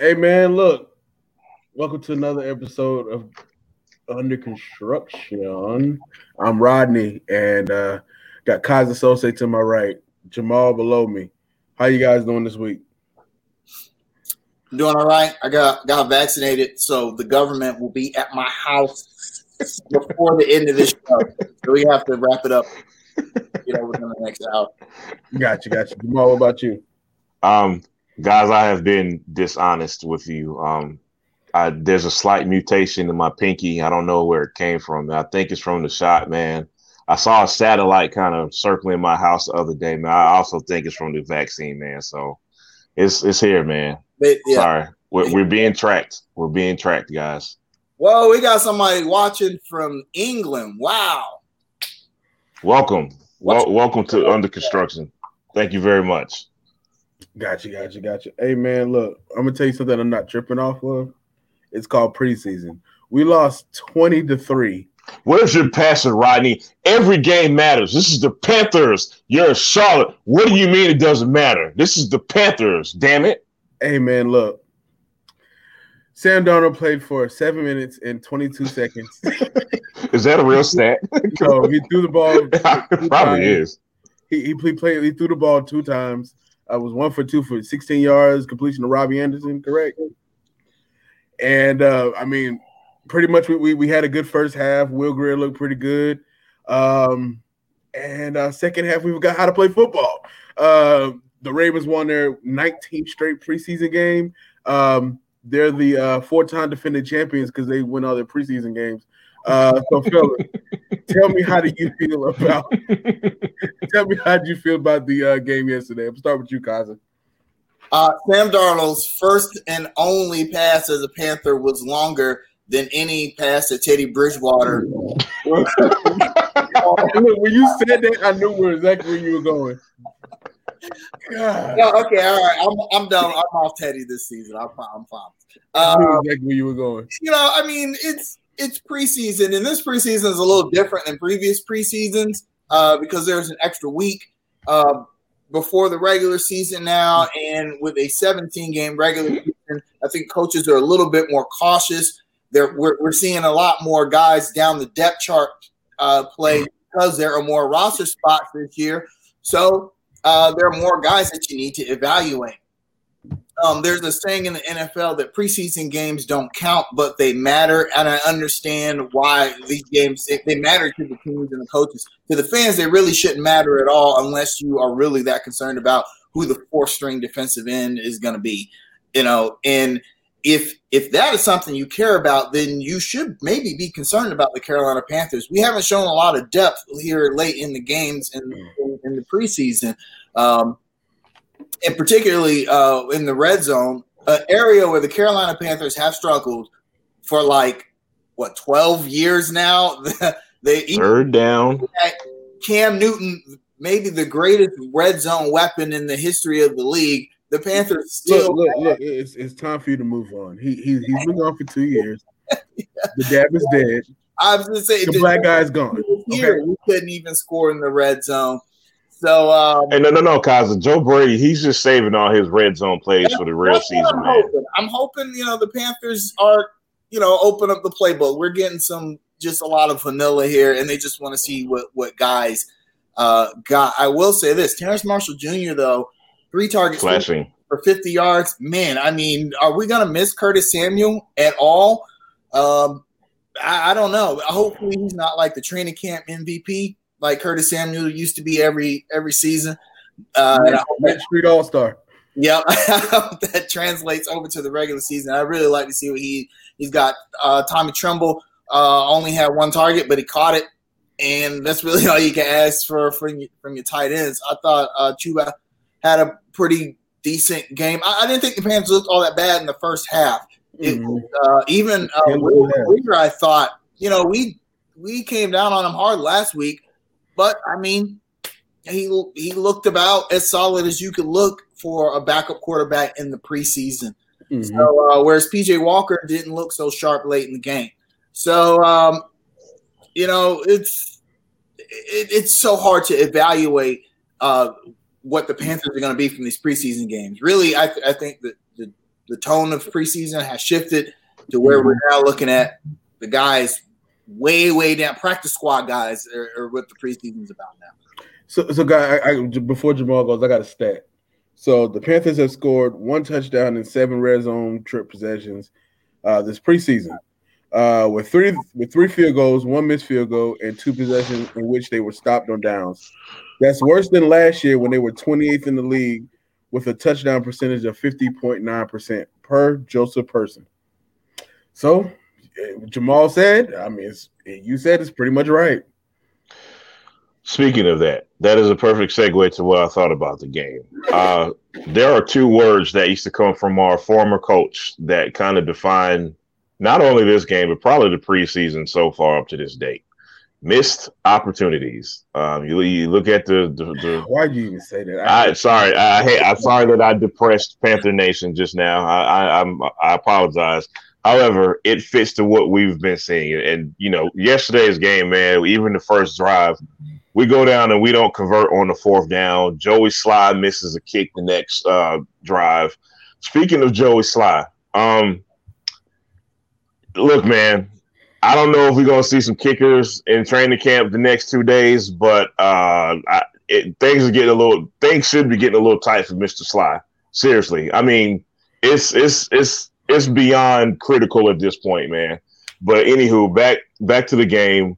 Hey man, look. Welcome to another episode of Under Construction. I'm Rodney and uh got Kaz Associate to my right, Jamal below me. How you guys doing this week? doing all right. I got got vaccinated, so the government will be at my house before the end of this show. So we have to wrap it up, you know, within the next hour. Gotcha, gotcha. Jamal, what about you? Um, guys, I have been dishonest with you. Um, I, there's a slight mutation in my pinky. I don't know where it came from. I think it's from the shot, man. I saw a satellite kind of circling my house the other day, man. I also think it's from the vaccine, man. So it's it's here, man. But, yeah. Sorry, we're, we're being tracked. We're being tracked, guys. Whoa, we got somebody watching from England. Wow. Welcome, well, welcome to Under Construction. Thank you very much. Gotcha, gotcha, gotcha. Hey man, look, I'm gonna tell you something I'm not tripping off of. It's called preseason. We lost 20 to 3. Where's your passion, Rodney? Every game matters. This is the Panthers. You're a Charlotte. What do you mean it doesn't matter? This is the Panthers, damn it. Hey man, look. Sam Darnold played for seven minutes and 22 seconds. is that a real stat? no, he threw the ball. Probably is. He, he played. He threw the ball two times. I was one for two for 16 yards, completion to Robbie Anderson, correct? And uh, I mean, pretty much we, we, we had a good first half. Will Grier looked pretty good. Um, and uh, second half, we forgot how to play football. Uh, the Ravens won their 19th straight preseason game. Um, they're the uh, four-time defending champions because they win all their preseason games. Uh, so, Phil, tell me how do you feel about? tell me how do you feel about the uh, game yesterday? I'll start with you, Kaza. Uh, Sam Darnold's first and only pass as a Panther was longer than any pass that Teddy Bridgewater. Look, when you said that, I knew where exactly where you were going. God. No, okay, all right. I'm, I'm done. I'm off Teddy this season. I'm fine. I'm fine. I knew um, exactly where you were going. You know, I mean, it's it's preseason, and this preseason is a little different than previous preseasons uh, because there's an extra week uh, before the regular season now, and with a 17 game regular season, I think coaches are a little bit more cautious. There, we're, we're seeing a lot more guys down the depth chart uh, play because there are more roster spots this year. So uh, there are more guys that you need to evaluate. Um, there's a saying in the NFL that preseason games don't count, but they matter, and I understand why these games they matter to the teams and the coaches. To the fans, they really shouldn't matter at all unless you are really that concerned about who the fourth string defensive end is going to be. You know, and if if that is something you care about, then you should maybe be concerned about the Carolina Panthers. We haven't shown a lot of depth here late in the games and in, in, in, the preseason, um, and particularly uh, in the red zone, an area where the Carolina Panthers have struggled for like what twelve years now. they third down. Cam Newton, maybe the greatest red zone weapon in the history of the league the Panthers still. Look, look, look it's, it's time for you to move on. He, he he's been gone for two years. yeah. The dab is dead. I was just saying the, the black guy's gone. Here, okay. we couldn't even score in the red zone. So, um, hey, no, no, no, Kaza. Joe Brady, he's just saving all his red zone plays for the real season. I'm hoping. I'm hoping, you know, the Panthers are, you know, open up the playbook. We're getting some, just a lot of vanilla here, and they just want to see what what guys uh, got. I will say this: Terrence Marshall Jr. though three targets Flashing. for 50 yards. Man, I mean, are we to miss Curtis Samuel at all? Um, I, I, don't know. Hopefully, he's not like the training camp MVP like Curtis Samuel used to be every every season. Uh, Main Street All Star. Yeah, that translates over to the regular season. I really like to see what he he's got. Uh, Tommy Tremble uh, only had one target, but he caught it, and that's really all you can ask for from your, from your tight ends. I thought uh, Chuba had a pretty decent game. I, I, didn't think the Panthers looked all that bad in the first half. Mm-hmm. Uh, even uh, I thought, you know, we we came down on him hard last week, but I mean, he he looked about as solid as you could look for a backup quarterback in the preseason. Mm-hmm. So uh, whereas PJ Walker didn't look so sharp late in the game, so um, you know it's it, it's so hard to evaluate uh, what the Panthers are going to be from these preseason games. Really, I, th- I think that the, the tone of preseason has shifted to where we're now looking at the guys way, way down. Practice squad guys are, are what the preseason's about now. So, so guy, I, I, before Jamal goes, I got a stat. So the Panthers have scored one touchdown in seven red zone trip possessions uh, this preseason, uh, with three with three field goals, one missed field goal, and two possessions in which they were stopped on downs. That's worse than last year when they were 28th in the league with a touchdown percentage of 50.9% per Joseph Person. So Jamal said, I mean, you said it's pretty much right. Speaking of that, that is a perfect segue to what I thought about the game. Uh, there are two words that used to come from our former coach that kind of define not only this game, but probably the preseason so far up to this date. Missed opportunities. Um, you, you look at the, the, the Why'd you even say that? I, I sorry, I, I, I'm sorry that I depressed Panther Nation just now. I, I, I'm, I apologize. However, it fits to what we've been seeing. And, you know, yesterday's game, man, even the first drive, we go down and we don't convert on the fourth down. Joey Slye misses a kick the next uh, drive. Speaking of Joey Slye, um, look, man, I don't know if we're going to see some kickers in training camp the next two days, but uh, I, it, things are getting a little, things should be getting a little tight for Mr. Slye. Seriously. I mean, it's, it's, it's, it's beyond critical at this point, man. But anywho, back back to the game.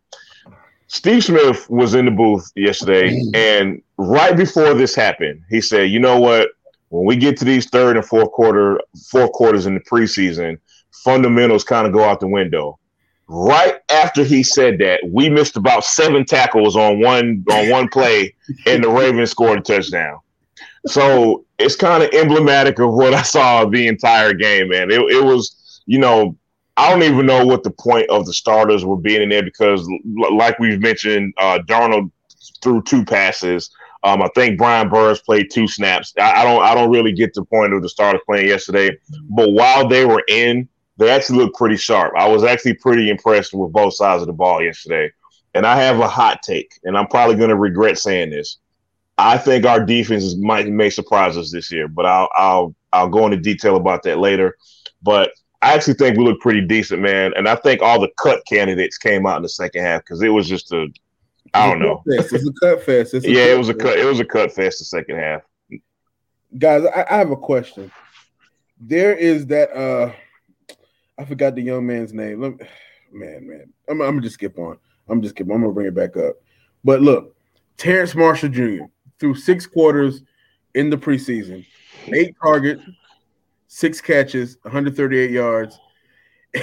Steve Smith was in the booth yesterday, mm. and right before this happened, he said, "You know what? When we get to these third and fourth quarter, fourth quarters in the preseason, fundamentals kind of go out the window." Right after he said that, we missed about seven tackles on one on one play, and the Ravens scored a touchdown. So it's kind of emblematic of what I saw the entire game, man. It, it was, you know, I don't even know what the point of the starters were being in there because, like we've mentioned, uh, Darnold threw two passes. Um, I think Brian Burns played two snaps. I, I, don't, I don't really get the point of the starters playing yesterday. But while they were in, they actually looked pretty sharp. I was actually pretty impressed with both sides of the ball yesterday. And I have a hot take, and I'm probably going to regret saying this. I think our defenses might may surprise us this year, but I'll I'll I'll go into detail about that later. But I actually think we look pretty decent, man. And I think all the cut candidates came out in the second half because it was just a I don't know. It's a cut fest. A yeah, it was a cut. It was a cut fest the second half. Guys, I, I have a question. There is that uh I forgot the young man's name. Let Me, man, man. I'm, I'm, gonna just skip on. I'm just skip. I'm gonna bring it back up. But look, Terrence Marshall Jr through six quarters in the preseason, eight targets, six catches, 138 yards.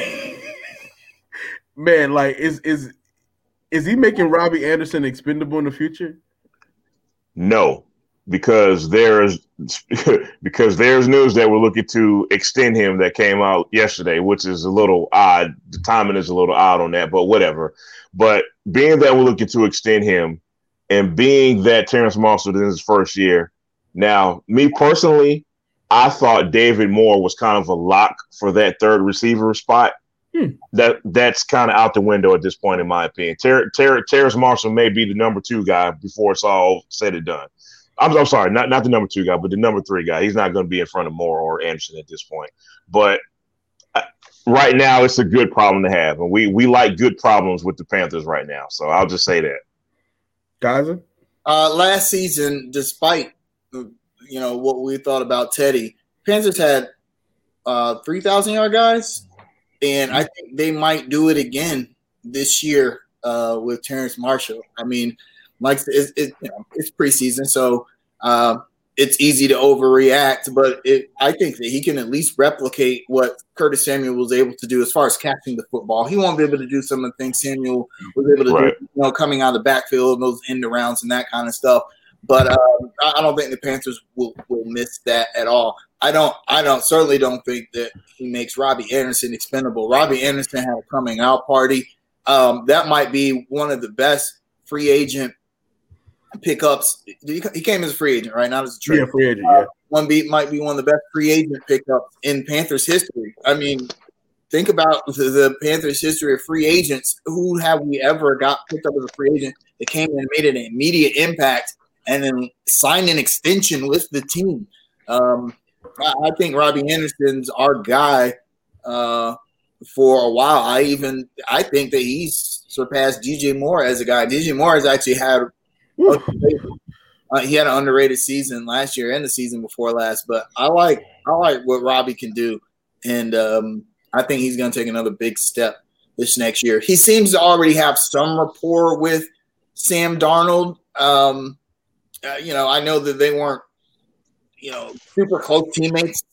Man, like is is is he making Robbie Anderson expendable in the future? No, because there's because there's news that we're looking to extend him that came out yesterday, which is a little odd. The timing is a little odd on that, but whatever. But being that we're looking to extend him, and being that Terrace Marshall in his first year. Now, me personally, I thought David Moore was kind of a lock for that third receiver spot. Hmm. That that's kind of out the window at this point, in my opinion. Ter- Ter- Terrace Marshall may be the number two guy before it's all said and done. I'm, I'm sorry, not not the number two guy, but the number three guy. He's not going to be in front of Moore or Anderson at this point. But uh, right now, it's a good problem to have, and we we like good problems with the Panthers right now. So I'll just say that. Kaza? Uh, last season, despite you know what we thought about Teddy, Panthers had uh, three thousand yard guys, and I think they might do it again this year uh, with Terrence Marshall. I mean, like it's, it, you know, it's preseason, so uh, it's easy to overreact, but it, I think that he can at least replicate what Curtis Samuel was able to do as far as catching the football. He won't be able to do some of the things Samuel was able to right. do, you know, coming out of the backfield, and those end arounds and that kind of stuff. But uh, I don't think the Panthers will, will miss that at all. I don't. I don't. Certainly don't think that he makes Robbie Anderson expendable. Robbie Anderson had a coming out party. Um, that might be one of the best free agent pickups. He came as a free agent, right? Not as a trade. Yeah, free agent. Yeah. Uh, one beat might be one of the best free agent pickups in Panthers history. I mean, think about the, the, Panthers history of free agents. Who have we ever got picked up as a free agent that came and made an immediate impact and then signed an extension with the team? Um, I, I think Robbie Anderson's our guy uh, for a while. I even I think that he's surpassed DJ Moore as a guy. DJ Moore has actually had uh, he had an underrated season last year and the season before last. But I like I like what Robbie can do, and um, I think he's going to take another big step this next year. He seems to already have some rapport with Sam Darnold. Um, uh, you know, I know that they weren't you know super close teammates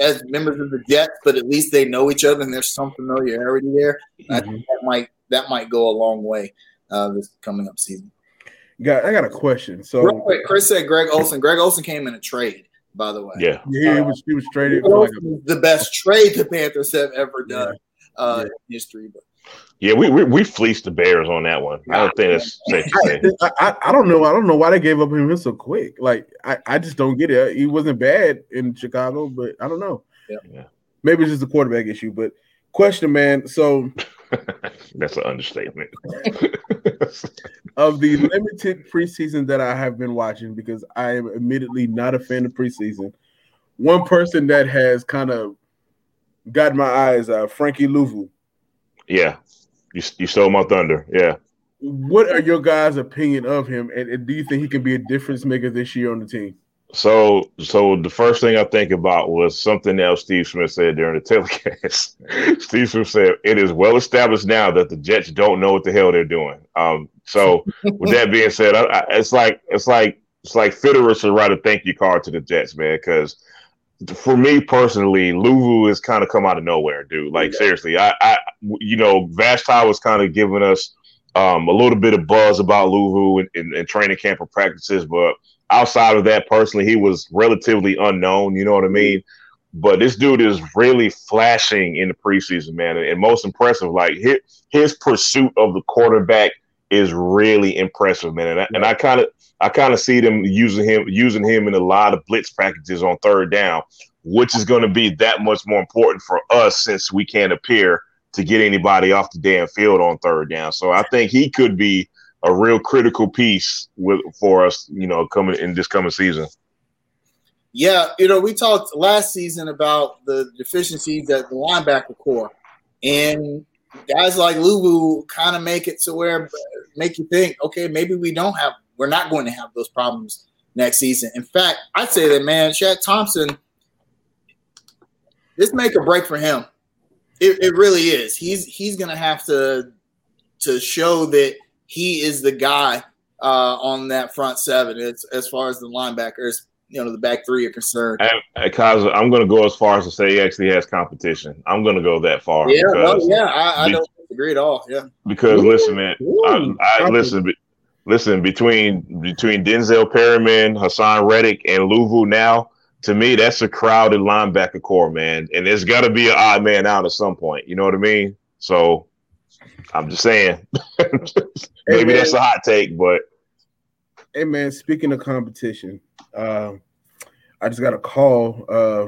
as members of the Jets, but at least they know each other and there's some familiarity there. Mm-hmm. I think that might that might go a long way uh, this coming up season. Got I got a question. So quick, Chris said Greg Olson. Greg Olson came in a trade, by the way. Yeah, yeah, he was he was traded like a, the best trade the Panthers have ever done yeah. uh, yeah. in history. But yeah, we, we we fleeced the Bears on that one. I don't think that's safe to say. I, I, I, don't know. I don't know why they gave up him so quick. Like I, I just don't get it. He wasn't bad in Chicago, but I don't know. Yeah. yeah. Maybe it's just a quarterback issue. But question, man. So that's an understatement. of the limited preseason that I have been watching, because I am admittedly not a fan of preseason. One person that has kind of got my eyes, uh, Frankie Luvu. Yeah, you you stole my thunder. Yeah. What are your guys' opinion of him, and, and do you think he can be a difference maker this year on the team? So, so the first thing I think about was something else Steve Smith said during the telecast. Steve Smith said, "It is well established now that the Jets don't know what the hell they're doing." Um, so, with that being said, I, I, it's like it's like it's like Fitterer should write a thank you card to the Jets, man, because for me personally, Luvu has kind of come out of nowhere, dude. Like yeah. seriously, I, I, you know, Vashti was kind of giving us um, a little bit of buzz about Luvu in, in, in, training camp or practices, but outside of that, personally, he was relatively unknown. You know what I mean? But this dude is really flashing in the preseason, man, and, and most impressive. Like his, his pursuit of the quarterback is really impressive, man. And I, and I kind of I kind of see them using him using him in a lot of blitz packages on third down, which is going to be that much more important for us since we can't appear to get anybody off the damn field on third down. So I think he could be a real critical piece with for us, you know, coming in this coming season. Yeah, you know, we talked last season about the deficiencies at the linebacker core, and guys like Luvu kind of make it to where make you think, okay, maybe we don't have we're not going to have those problems next season. In fact, I'd say that man, Shaq Thompson, this make or break for him. It, it really is. He's he's gonna have to to show that he is the guy uh, on that front seven as, as far as the linebackers, you know, the back three are concerned. Because I'm going to go as far as to say he actually has competition. I'm going to go that far. Yeah, no, yeah, I, I don't disagree at all. Yeah, because Ooh. listen, man, Ooh. I, I listen listen, between between Denzel Perryman, Haason Reddick, and Luvu now, to me, that's a crowded linebacker core, man. And there's got to be an odd man out at some point. You know what I mean? So I'm just saying. Maybe hey, that's a hot take, but. Hey, man, speaking of competition, uh, I just got a call. Uh,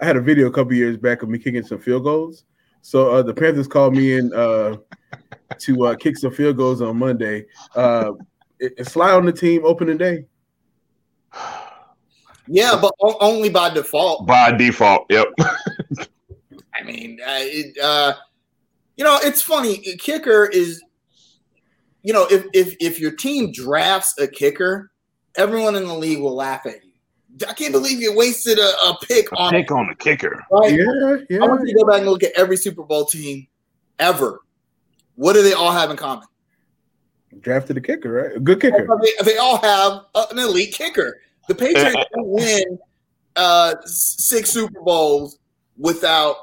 I had a video a couple years back of me kicking some field goals. So uh, the Panthers called me in uh, to uh, kick some field goals on Monday. Uh, is Slye on the team opening day? Yeah, but only by default. By default, yep. I mean, uh, it, uh, you know, it's funny. Kicker is, you know, if if if your team drafts a kicker, everyone in the league will laugh at you. I can't believe you wasted a, a pick a on pick on the kicker. Right? Yeah, yeah. I want you to go back and look at every Super Bowl team ever what do they all have in common? Drafted a kicker, right? A good kicker. They, they all have an elite kicker. The Patriots win uh, six Super Bowls without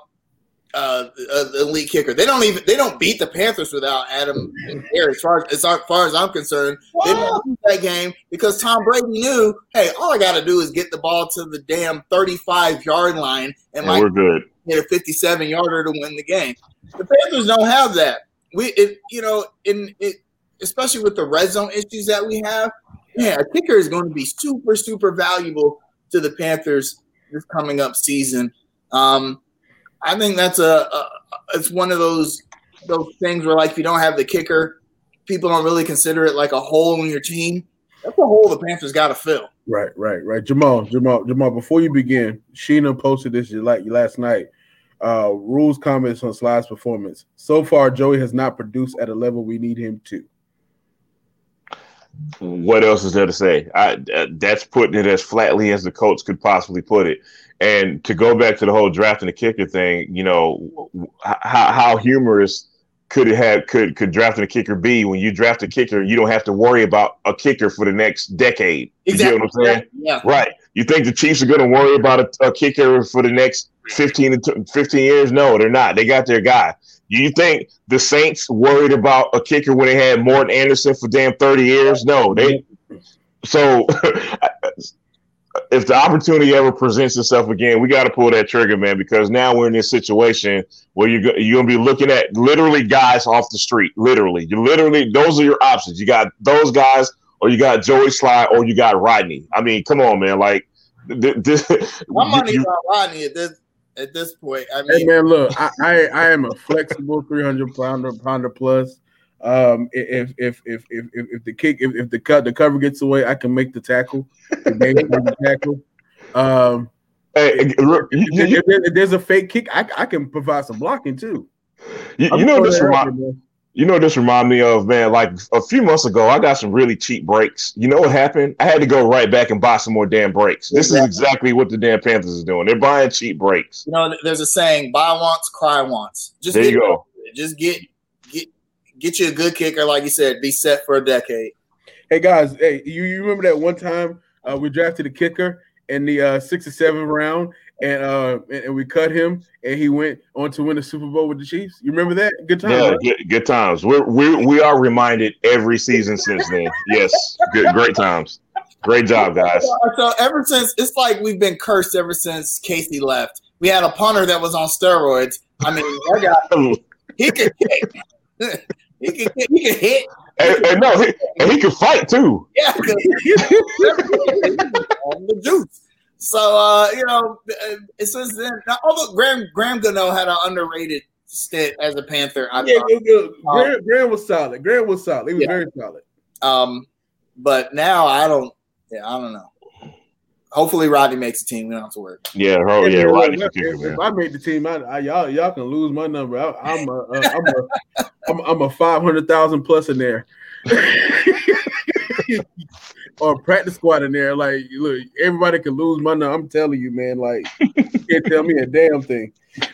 uh, an elite kicker. They don't even they don't beat the Panthers without Adam As far as, as far as I'm concerned, what? they didn't beat that game because Tom Brady knew, hey, all I got to do is get the ball to the damn 35 yard line, and, and we're good. Hit a 57 yarder to win the game. The Panthers don't have that we it, you know in it especially with the red zone issues that we have yeah a kicker is going to be super super valuable to the panthers this coming up season um i think that's a, a it's one of those those things where like if you don't have the kicker people don't really consider it like a hole in your team that's a hole the panthers got to fill Right, right, right. Jamal, Jamal, Jamal. Before you begin, Sheena posted this like last night. Uh, Rhule's comments on Slye's performance. So far, Joey has not produced at a level we need him to. What else is there to say? I, uh, that's putting it as flatly as the coach could possibly put it. And to go back to the whole drafting the kicker thing, you know, how, how humorous could it have could could drafting a kicker be when you draft a kicker, you don't have to worry about a kicker for the next decade. Exactly. You know what I'm saying? Yeah. Right. You think the Chiefs are going to worry about a, a, kicker for the next 15 to 15 years? No, they're not. They got their guy. You think the Saints worried about a kicker when they had Morten Andersen for damn 30 years? No, they so if the opportunity ever presents itself again, we got to pull that trigger, man, because now we're in this situation where you're, you're to be looking at literally guys off the street. Literally, you literally, those are your options. You got those guys, or you got Joey Slye, or you got Rodney. I mean, come on, man. Like, this, my money's on Rodney at this at this point. I mean, hey, man, look, I, I, I am a flexible 300 pounder pounder plus. Um, if if if if if the kick if, if the cut the cover gets away, I can make the tackle. The tackle. Um, hey, if, if, if, there's a fake kick, I, I can provide some blocking too. You, you know this remind, you know this remind me of man. Like a few months ago, I got some really cheap brakes. You know what happened? I had to go right back and buy some more damn brakes. This exactly. is exactly what the damn Panthers is doing. They're buying cheap brakes. You know, there's a saying: "Buy once, cry once." Just there you go. Just get get you a good kicker, like you said, be set for a decade. Hey guys, hey, you, you remember that one time uh, we drafted a kicker in the uh, six or seven round, and uh, and, and, we cut him, and he went on to win the Super Bowl with the Chiefs. You remember that? Good times. Yeah, right? good, good, times. We're we we are reminded every season since then. Yes, good, great times. Great job, guys. So ever since it's like we've been cursed ever since Casey left. We had a punter that was on steroids. I mean, that guy, he could kick. He can, he can hit. And, and no, he, and he can fight too. Yeah, on the juice. So uh, you know, since then, now, although Graham Graham Gano had an underrated stint as a Panther, I yeah, thought, yeah, Graham, um, Graham was solid. Graham was solid. He was yeah. very solid. Um, but now I don't. Yeah, I don't know. Hopefully, Rodney makes the team. We don't have to worry. Yeah, oh yeah, Rodney. If, if, if I make the team, I, I, y'all y'all can lose my number. I, am a, uh, I'm a I'm, I'm a five hundred thousand plus in there, or practice squad in there. Like, look, everybody can lose my number. I'm telling you, man. Like, you can't tell me a damn thing.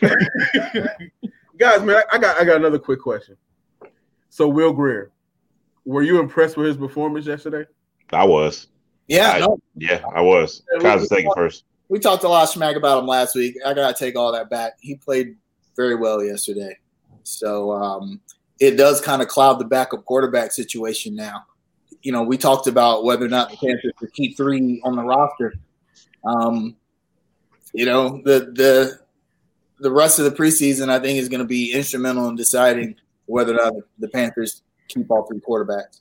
Guys, man, I, I got I got another quick question. So, Will Grier, were you impressed with his performance yesterday? I was. Yeah, I, no. yeah, I was. Kansas taking first. We talked a lot of smack about him last week. I gotta take all that back. He played very well yesterday, so um, it does kind of cloud the backup quarterback situation now. You know, we talked about whether or not the Panthers should keep three on the roster. Um, you know, the the the rest of the preseason, I think, is going to be instrumental in deciding whether or not the Panthers keep all three quarterbacks.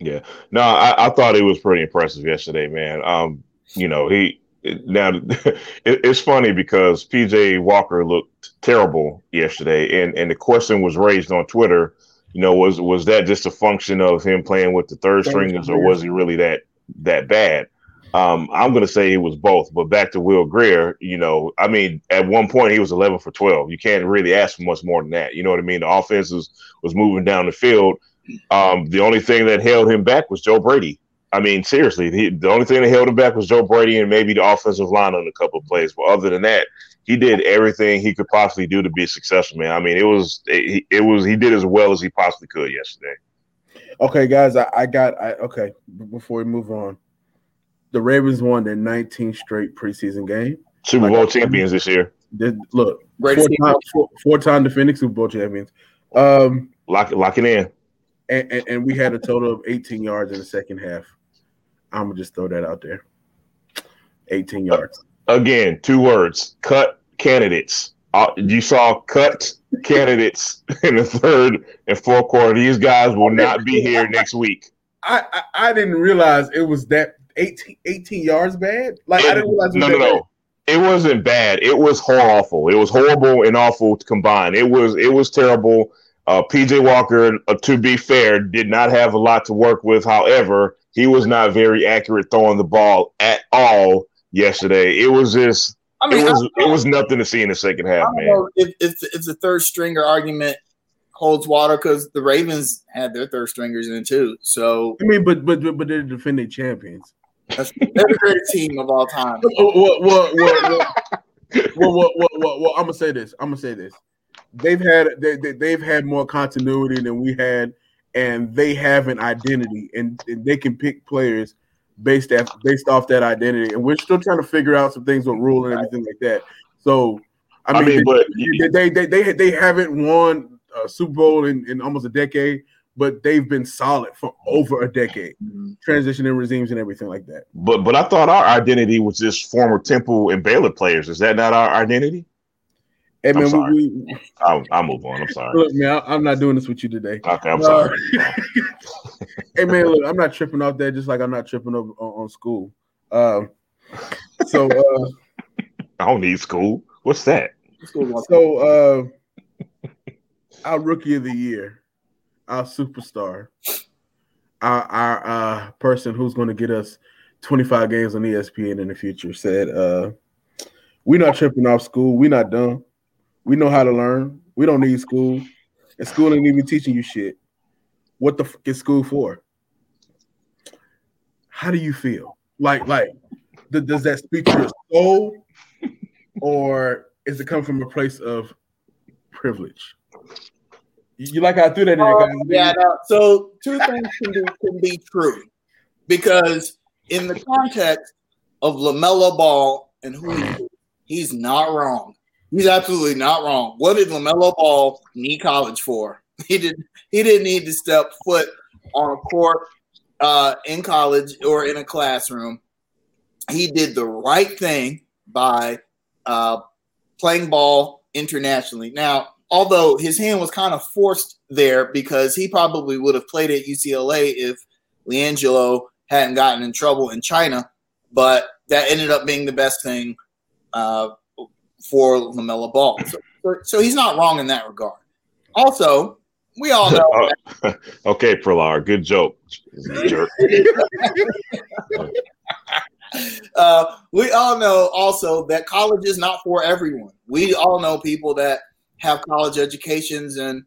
Yeah, no, I, I, thought it was pretty impressive yesterday, man. Um, you know, he now it, it's funny because PJ Walker looked terrible yesterday, and and the question was raised on Twitter. You know, was was that just a function of him playing with the third stringers, or was he really that that bad? Um, I'm going to say it was both. But back to Will Grier, you know, I mean, at one point he was 11 for 12. You can't really ask for much more than that. You know what I mean? The offense was, was moving down the field um, the only thing that held him back was Joe Brady. I mean, seriously, the, the only thing that held him back was Joe Brady and maybe the offensive line on a couple of plays. But other than that, he did everything he could possibly do to be successful, man. I mean, it was it, it was he did as well as he possibly could yesterday. Okay, guys, I, I got I okay. Before we move on, the Ravens won their 19th straight preseason game. Super Bowl like, champions this year. Did, look, four time, four, four time defending Super Bowl champions. Um, lock locking in and, and, and, we had a total of 18 yards in the second half. I'm gonna just throw that out there. 18 yards. Again, two words: cut candidates. Uh, you saw cut candidates in the third and fourth quarter. These guys will not be here next week. I, I, I didn't realize it was that 18, 18 yards bad. Like it, I didn't realize. no, no, no. Bad. It wasn't bad. It was awful. It was horrible and awful combined. It was it was terrible. Uh, PJ Walker, uh, to be fair, did not have a lot to work with. However, he was not very accurate throwing the ball at all yesterday. It was just I mean, it was it was nothing to see in the second half, man. if, if if the third stringer argument holds water because the Ravens had their third stringers in too. So I mean, but but but they're defending champions. That's, they're the greatest team of all time. Well, well, well, well, well, well, well, I'm gonna say this. I'm gonna say this. They've had they, they they've had more continuity than we had, and they have an identity, and, and they can pick players based off based off that identity. And we're still trying to figure out some things with Rhule and everything like that. So, I mean, I mean they, but they, they, they they haven't won a Super Bowl in, in almost a decade, but they've been solid for over a decade, mm-hmm. transitioning regimes and everything like that. But but I thought our identity was just former Temple and Baylor players. Is that not our identity? Hey man, I'm we, we, I'll, I'll, move on. I'm sorry. Look, man, I, am not doing this with you today. Okay, I'm uh, sorry. hey man, look, I'm not tripping off that, just like I'm not tripping up on, on school. Um, so uh, I don't need school. What's that? So uh, our rookie of the year, our superstar, our our uh, person who's going to get us 25 games on ESPN in the future said, uh, "We're not tripping off school. We're not dumb." We know how to learn. We don't need school. And school ain't even teaching you shit. What the fuck is school for? How do you feel? Like, like, th- does that speak to your soul, or is it come from a place of privilege? You like I threw that in there? Uh, yeah. No, so two things can be, can be true because in the context of Lamelo Ball and who he is, he's not wrong. He's absolutely not wrong. What did LaMelo Ball need college for? He didn't He didn't need to step foot on a court uh, in college or in a classroom. He did the right thing by uh, playing ball internationally. Now, although his hand was kind of forced there because he probably would have played at UCLA if LiAngelo hadn't gotten in trouble in China, but that ended up being the best thing uh, for LaMelo Ball. So, so, he's not wrong in that regard. Also, we all know. Okay, Prolar, good joke. Jerk. uh, we all know also that college is not for everyone. We all know people that have college educations and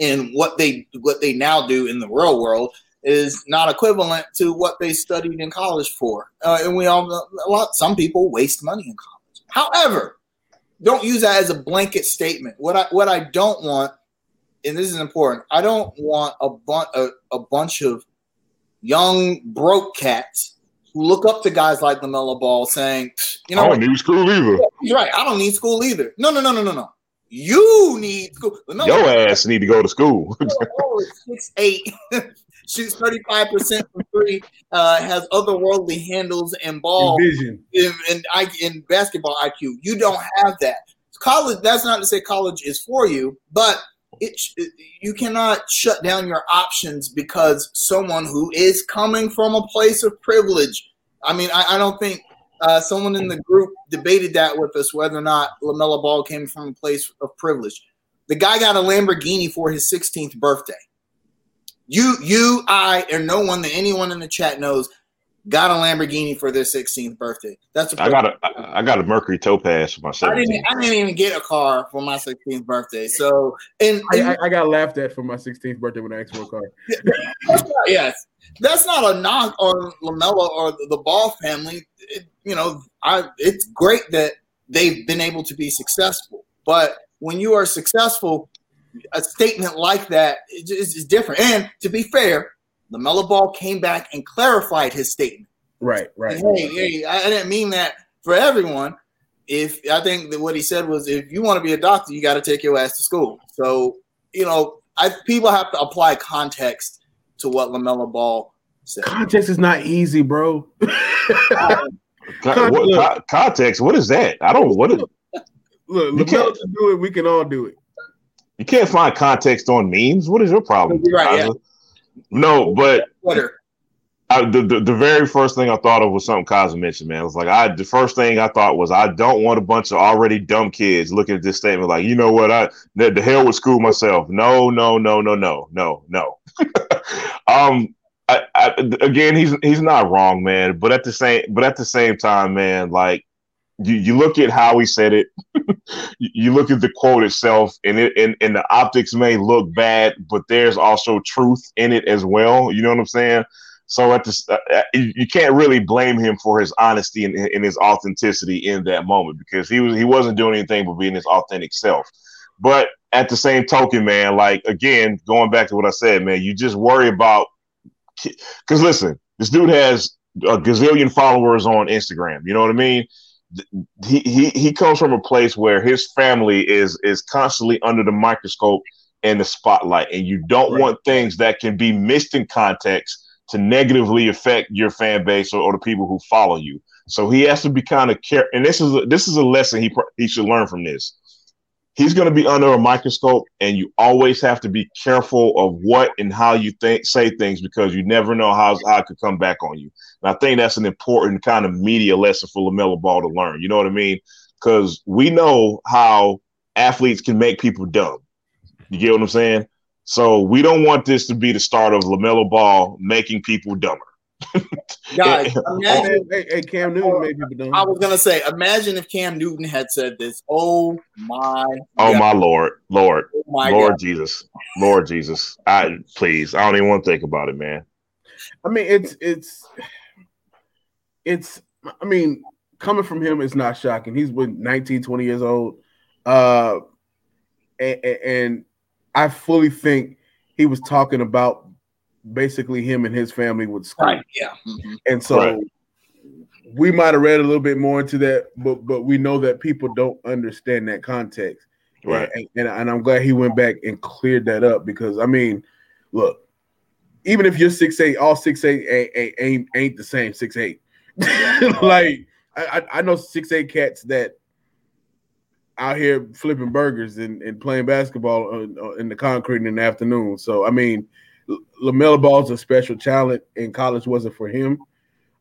and what they what they now do in the real world is not equivalent to what they studied in college for. Uh, and we all know a lot. Some people waste money in college. However, don't use that as a blanket statement. What I what I don't want, and this is important, I don't want a, bu- a, a bunch of young broke cats who look up to guys like Lamelo Ball saying, you know, I don't need school either. He's right. I don't need school either. No, no, no, no, no, no. You need school. LaMelo Your ass need to go to school. six eight. shoots 35% from three, uh, has otherworldly handles and ball vision in, basketball IQ. You don't have that. College, that's not to say college is for you, but it, you cannot shut down your options because someone who is coming from a place of privilege. I mean, I, I don't think uh, someone in the group debated that with us whether or not LaMelo Ball came from a place of privilege. The guy got a Lamborghini for his 16th birthday. You, you, I, and no one that anyone in the chat knows got a Lamborghini for their 16th birthday. That's a I got a I got a Mercury Topaz for my 17th. I didn't, I didn't even get a car for my 16th birthday. So and, and I, I, got laughed at for my 16th birthday when I asked for a car. yes, that's not a knock on Lamelo or the Ball family. It, you know, I it's great that they've been able to be successful, but when you are successful, a statement like that is, is different. And to be fair, LaMelo Ball came back and clarified his statement. Right, right. hey, hey, I didn't mean that for everyone. If I think that what he said was, if you want to be a doctor, you got to take your ass to school. So you know, I people have to apply context to what LaMelo Ball said. Context is not easy, bro. Con- what, context? What is that? I don't. What is? Look, LaMelo can do it. We can all do it. You can't find context on memes. What is your problem? Right, yeah. No, but I, the, the, the very first thing I thought of was something Kaza mentioned, man. It was like I the first thing I thought was I don't want a bunch of already dumb kids looking at this statement like, you know what, I the, the hell with school myself. No, no, no, no, no, no, no. um, I, I, again, he's he's not wrong, man. But at the same, but at the same time, man, like you, you look at how he said it, you look at the quote itself, and it and, and the optics may look bad, but there's also truth in it as well. You know what I'm saying? So at this, uh, uh you can't really blame him for his honesty and, and his authenticity in that moment because he was he wasn't doing anything but being his authentic self. But at the same token, man, like again, going back to what I said, man, you just worry about because listen, this dude has a gazillion followers on Instagram. You know what I mean? He, he he comes from a place where his family is is constantly under the microscope and the spotlight, and you don't right. want things that can be missed in context to negatively affect your fan base or, or the people who follow you. So he has to be kind of care. And this is a, this is a lesson he he should learn from this he's going to be under a microscope and you always have to be careful of what and how you think say things because you never know how, how it could come back on you. And i think that's an important kind of media lesson for lamelo ball to learn you know what i mean? Because we know how athletes can make people dumb. You get what i'm saying? So we don't want this to be the start of lamelo ball making people dumber Guys, imagine, hey, hey, Cam Newton maybe I was gonna say, imagine if Cam Newton had said this. Oh my! Oh God. my Lord, Lord, oh my Lord God. Jesus, Lord Jesus! I please, I don't even want to think about it, man. I mean, it's it's it's. I mean, coming from him is not shocking. He's been 19, 20 years old, uh, and, and I fully think he was talking about basically him and his family would school. Right. Yeah. Mm-hmm. And so right. we might have read a little bit more into that, but but we know that people don't understand that context. Right. And, and, and I'm glad he went back and cleared that up because I mean, look, even if you're six eight, all six eight ain't ain't, ain't the same six eight. like I, I know six eight cats that out here flipping burgers and, and playing basketball in, in the concrete in the afternoon. So I mean, LaMelo Ball's a special talent, and college wasn't for him.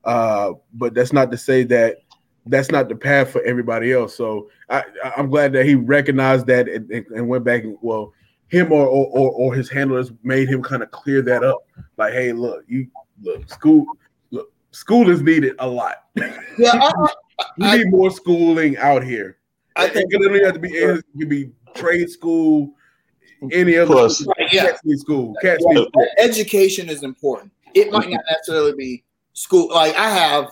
Uh, but that's not to say that that's not the path for everybody else. So I, am glad that he recognized that and, and, went back and well, him or, or or his handlers made him kind of clear that up. Like, hey, look, you look school, look, school is needed a lot. Yeah, I, we I, need more schooling out here. I think it doesn't have to be it could be trade school any other Plus, school. yeah. school. Catch yeah. school. Education is important. It might not necessarily be school. Like I have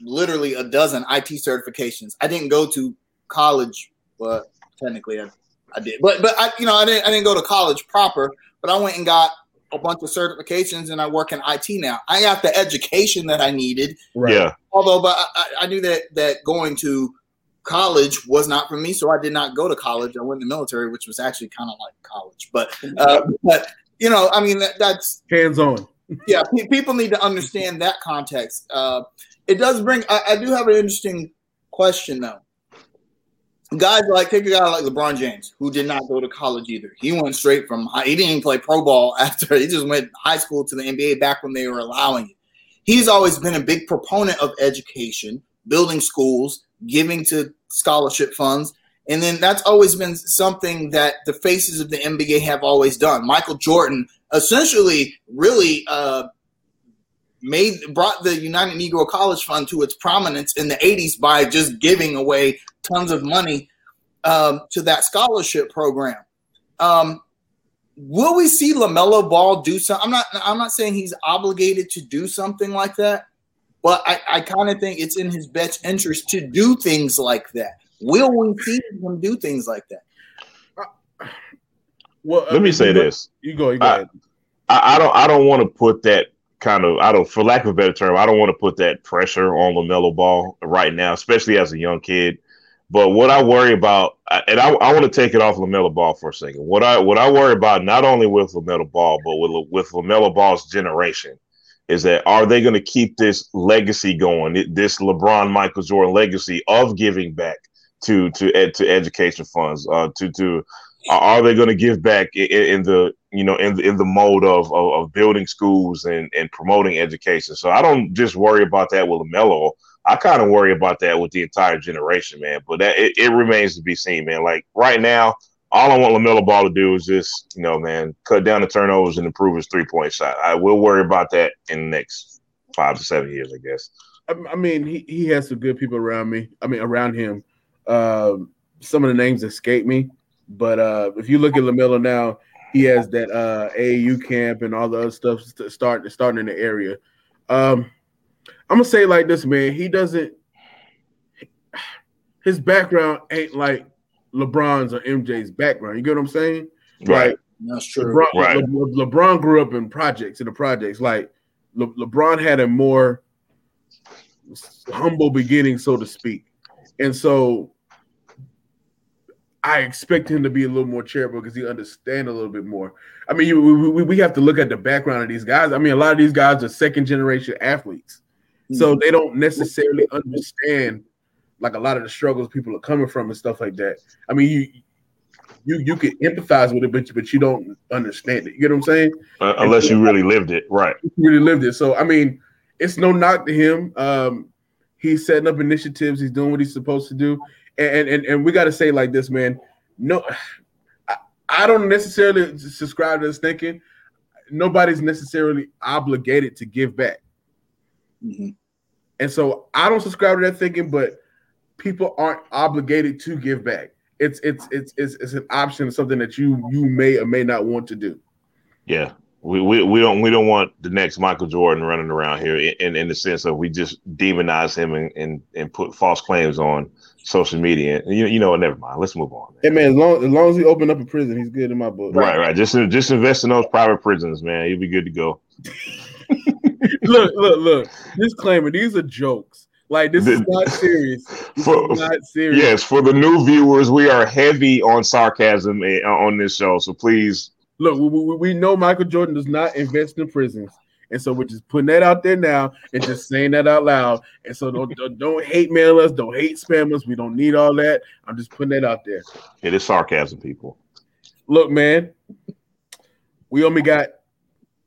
literally a dozen IT certifications. I didn't go to college, but technically I, I did. But but I you know I didn't I didn't go to college proper, but I went and got a bunch of certifications and I work in IT now. I got the education that I needed. Right. Yeah. Although, but I, I knew that that going to college was not for me, so I did not go to college. I went in the military, which was actually kind of like college. But uh, but you know, I mean, that, that's hands on. yeah, pe- people need to understand that context. Uh, it does bring. I, I, do have an interesting question though. Guys like take a guy like LeBron James, who did not go to college either. He went straight from he didn't even play pro ball after he just went high school to the NBA back when they were allowing it. He's always been a big proponent of education, building schools, giving to scholarship funds. And then that's always been something that the faces of the NBA have always done. Michael Jordan essentially really uh, made brought the United Negro College Fund to its prominence in the 80s by just giving away tons of money um, to that scholarship program. Um, will we see LaMelo Ball do something? I'm not I'm not saying he's obligated to do something like that, but I, I kind of think it's in his best interest to do things like that. Will we see him do things like that? Well, let me say this. You go. You go I, I, I don't. I don't want to put that kind of. I don't, for lack of a better term, I don't want to put that pressure on Lamelo Ball right now, especially as a young kid. But what I worry about, and I, I want to take it off Lamelo Ball for a second. What I what I worry about, not only with Lamelo Ball, but with with Lamelo Ball's generation, is that are they going to keep this legacy going, this LeBron Michael Jordan legacy of giving back to to ed, to education funds, uh, to to are they going to give back in, in, the you know in in the mode of, of, of building schools and and promoting education? So I don't just worry about that with Lamelo. I kind of worry about that with the entire generation, man. But that it, it remains to be seen, man. Like right now, all I want Lamelo Ball to do is just, you know, man, cut down the turnovers and improve his three point shot. I will worry about that in the next five to seven years, I guess. I, mean, he, he has some good people around me. I mean, around him. Uh, some of the names escape me, but uh, if you look at Lamelo now, he has that uh, AAU camp and all the other stuff starting starting in the area. Um, I'm gonna say like this, man. He doesn't. His background ain't like LeBron's or MJ's background. You get what I'm saying? Right. Like, That's true. LeBron, Right. Le- LeBron grew up in projects in the projects. Like Le- LeBron had a more humble beginning, so to speak, and so I expect him to be a little more charitable because he understand a little bit more. I mean, you, we, we, we have to look at the background of these guys. I mean, a lot of these guys are second generation athletes, so mm-hmm. they don't necessarily understand like a lot of the struggles people are coming from and stuff like that. I mean, you you you can empathize with it, but but you don't understand it. You get what I'm saying? Uh, unless you really lived it, right? He really lived it. So I mean, it's no knock to him. Um, he's setting up initiatives. He's doing what he's supposed to do, and and and we got to say like this, man. No, I, I don't necessarily subscribe to this thinking. Nobody's necessarily obligated to give back, Mhm. and so I don't subscribe to that thinking. But people aren't obligated to give back. It's it's it's it's, it's an option, something that you you may or may not want to do. Yeah. We, we, we don't we don't want the next Michael Jordan running around here in, in the sense of we just demonize him and, and, and put false claims on social media. And you, you know what? Never mind. Let's move on. Hey man, as long as long as he open up a prison, he's good in my book. Right, right. Just just invest in those private prisons, man. You'll be good to go. look, look, look. Disclaimer: These are jokes. Like this is not serious. This For- is not serious. Yes, for the new viewers, we are heavy on sarcasm eh, on this show. So please, Look, we, we, we know Michael Jordan does not invest in prisons, and so we're just putting that out there now and just saying that out loud. And so don't don't, don't hate mail us, don't hate spam us. We don't need all that. I'm just putting that out there. it is sarcasm, people. Look, man, we only got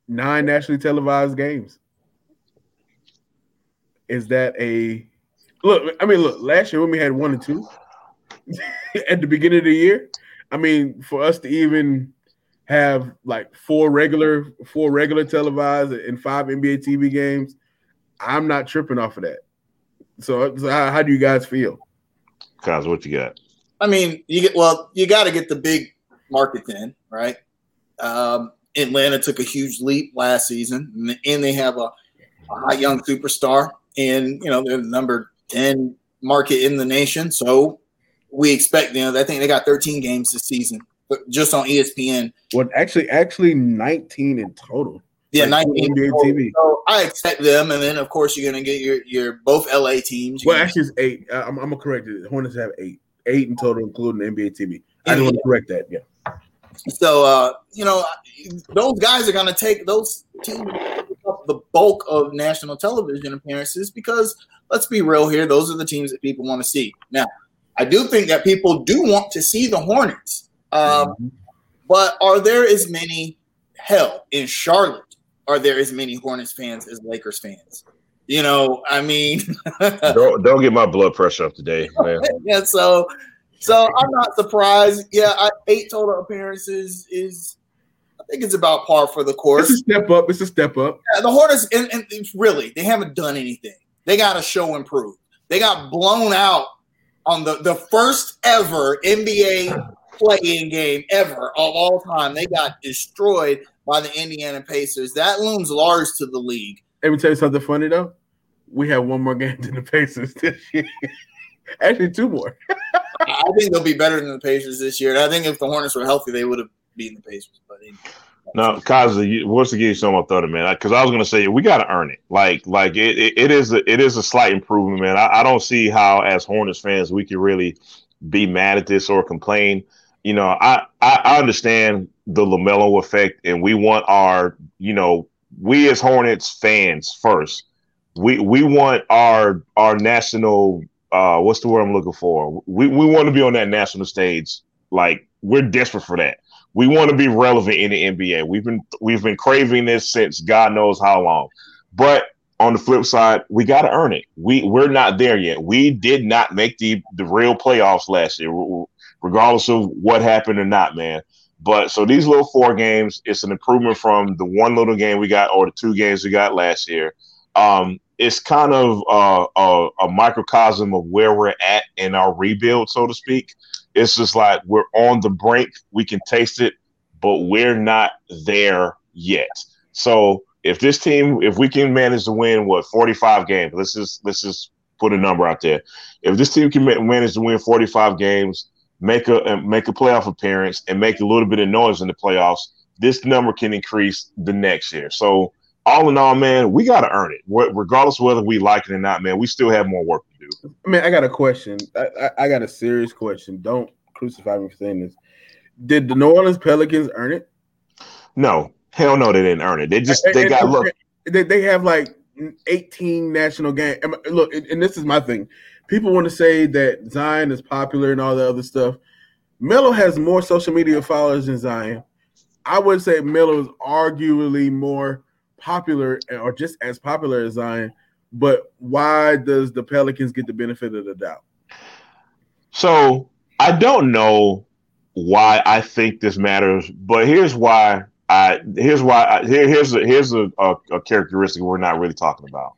nine nationally televised games. Is that a look? I mean, look, last year when we had one and two at the beginning of the year, I mean, for us to even have like four regular, four regular televised and five NBA TV games, I'm not tripping off of that. So, so how, how do you guys feel? Cause what you got? I mean, you get well, you got to get the big markets in, right? Um, Atlanta took a huge leap last season, and- and they have a, a hot young superstar, and you know they're the number ten market in the nation. So we expect, you know, I think they got 13 games this season, but just on ESPN. Well, actually, actually 19 in total. Yeah, Like 19 NBA TV. So I expect them, and then of course you're gonna get your your both LA teams. You're Well, actually, it's eight. I'm, I'm gonna correct it. Hornets have eight, eight in total, including the NBA TV. I just want to correct that. Yeah. So uh, you know, those guys are going to take those teams pick up the bulk of national television appearances because let's be real here, those are the teams that people want to see. Now, I do think that people do want to see the Hornets, um, but are there as many? Hell, in Charlotte, are there as many Hornets fans as Lakers fans? You know, I mean, Don't don't get my blood pressure up today, man. yeah. So, so I'm not surprised. Yeah, I, eight total appearances is, think it's about par for the course. It's a step up. It's a step up. Yeah, the Hornets, and, and it's really, they haven't done anything. They got to show improve. They got blown out on the the first ever NBA play-in game ever of all time. They got destroyed by the Indiana Pacers. That looms large to the league. Let me tell you something funny though. We have one more game than the Pacers this year. Actually, two more. I think they'll be better than the Pacers this year. And I think if the Hornets were healthy, they would have beaten the Pacers. Anyway. No, what's to give you some more thought, man? Because I was gonna say we got to earn it. Like, like it, it, it is a, it is a slight improvement, man. I, I don't see how, as Hornets fans, we can really be mad at this or complain. You know, I, I, I understand the LaMelo effect, and we want our, you know, we as Hornets fans first. We we want our our national. Uh, what's the word I'm looking for? We we want to be on that national stage. Like we're desperate for that. We want to be relevant in the NBA. We've been we've been craving this since God knows how long. But on the flip side, we got to earn it. We we're not there yet. We did not make the the real playoffs last year, regardless of what happened or not, man. But so these little four games, it's an improvement from the one little game we got or the two games we got last year. Um, it's kind of uh, a, a microcosm of where we're at in our rebuild, so to speak. It's just like we're on the brink. We can taste it, but we're not there yet. So if this team, if we can manage to win what 45 games, let's just let's just put a number out there. If this team can manage to win 45 games, make a make a playoff appearance, and make a little bit of noise in the playoffs, this number can increase the next year. So all in all, man, we got to earn it, regardless whether we like it or not. Man, we still have more work to do. I mean, I got a question. I, I, I got a serious question. Don't crucify me for saying this. Did the New Orleans Pelicans earn it? No, hell no, they didn't earn it. They just they and, got look. They, they have like 18 national game. Look, and this is my thing. People want to say that Zion is popular and all the other stuff. Melo has more social media followers than Zion. I would say Melo is arguably more popular or just as popular as Zion, but why does the Pelicans get the benefit of the doubt? So I don't know why I think this matters, but here's why I here's why I, here, here's a, here's a, a, a characteristic we're not really talking about.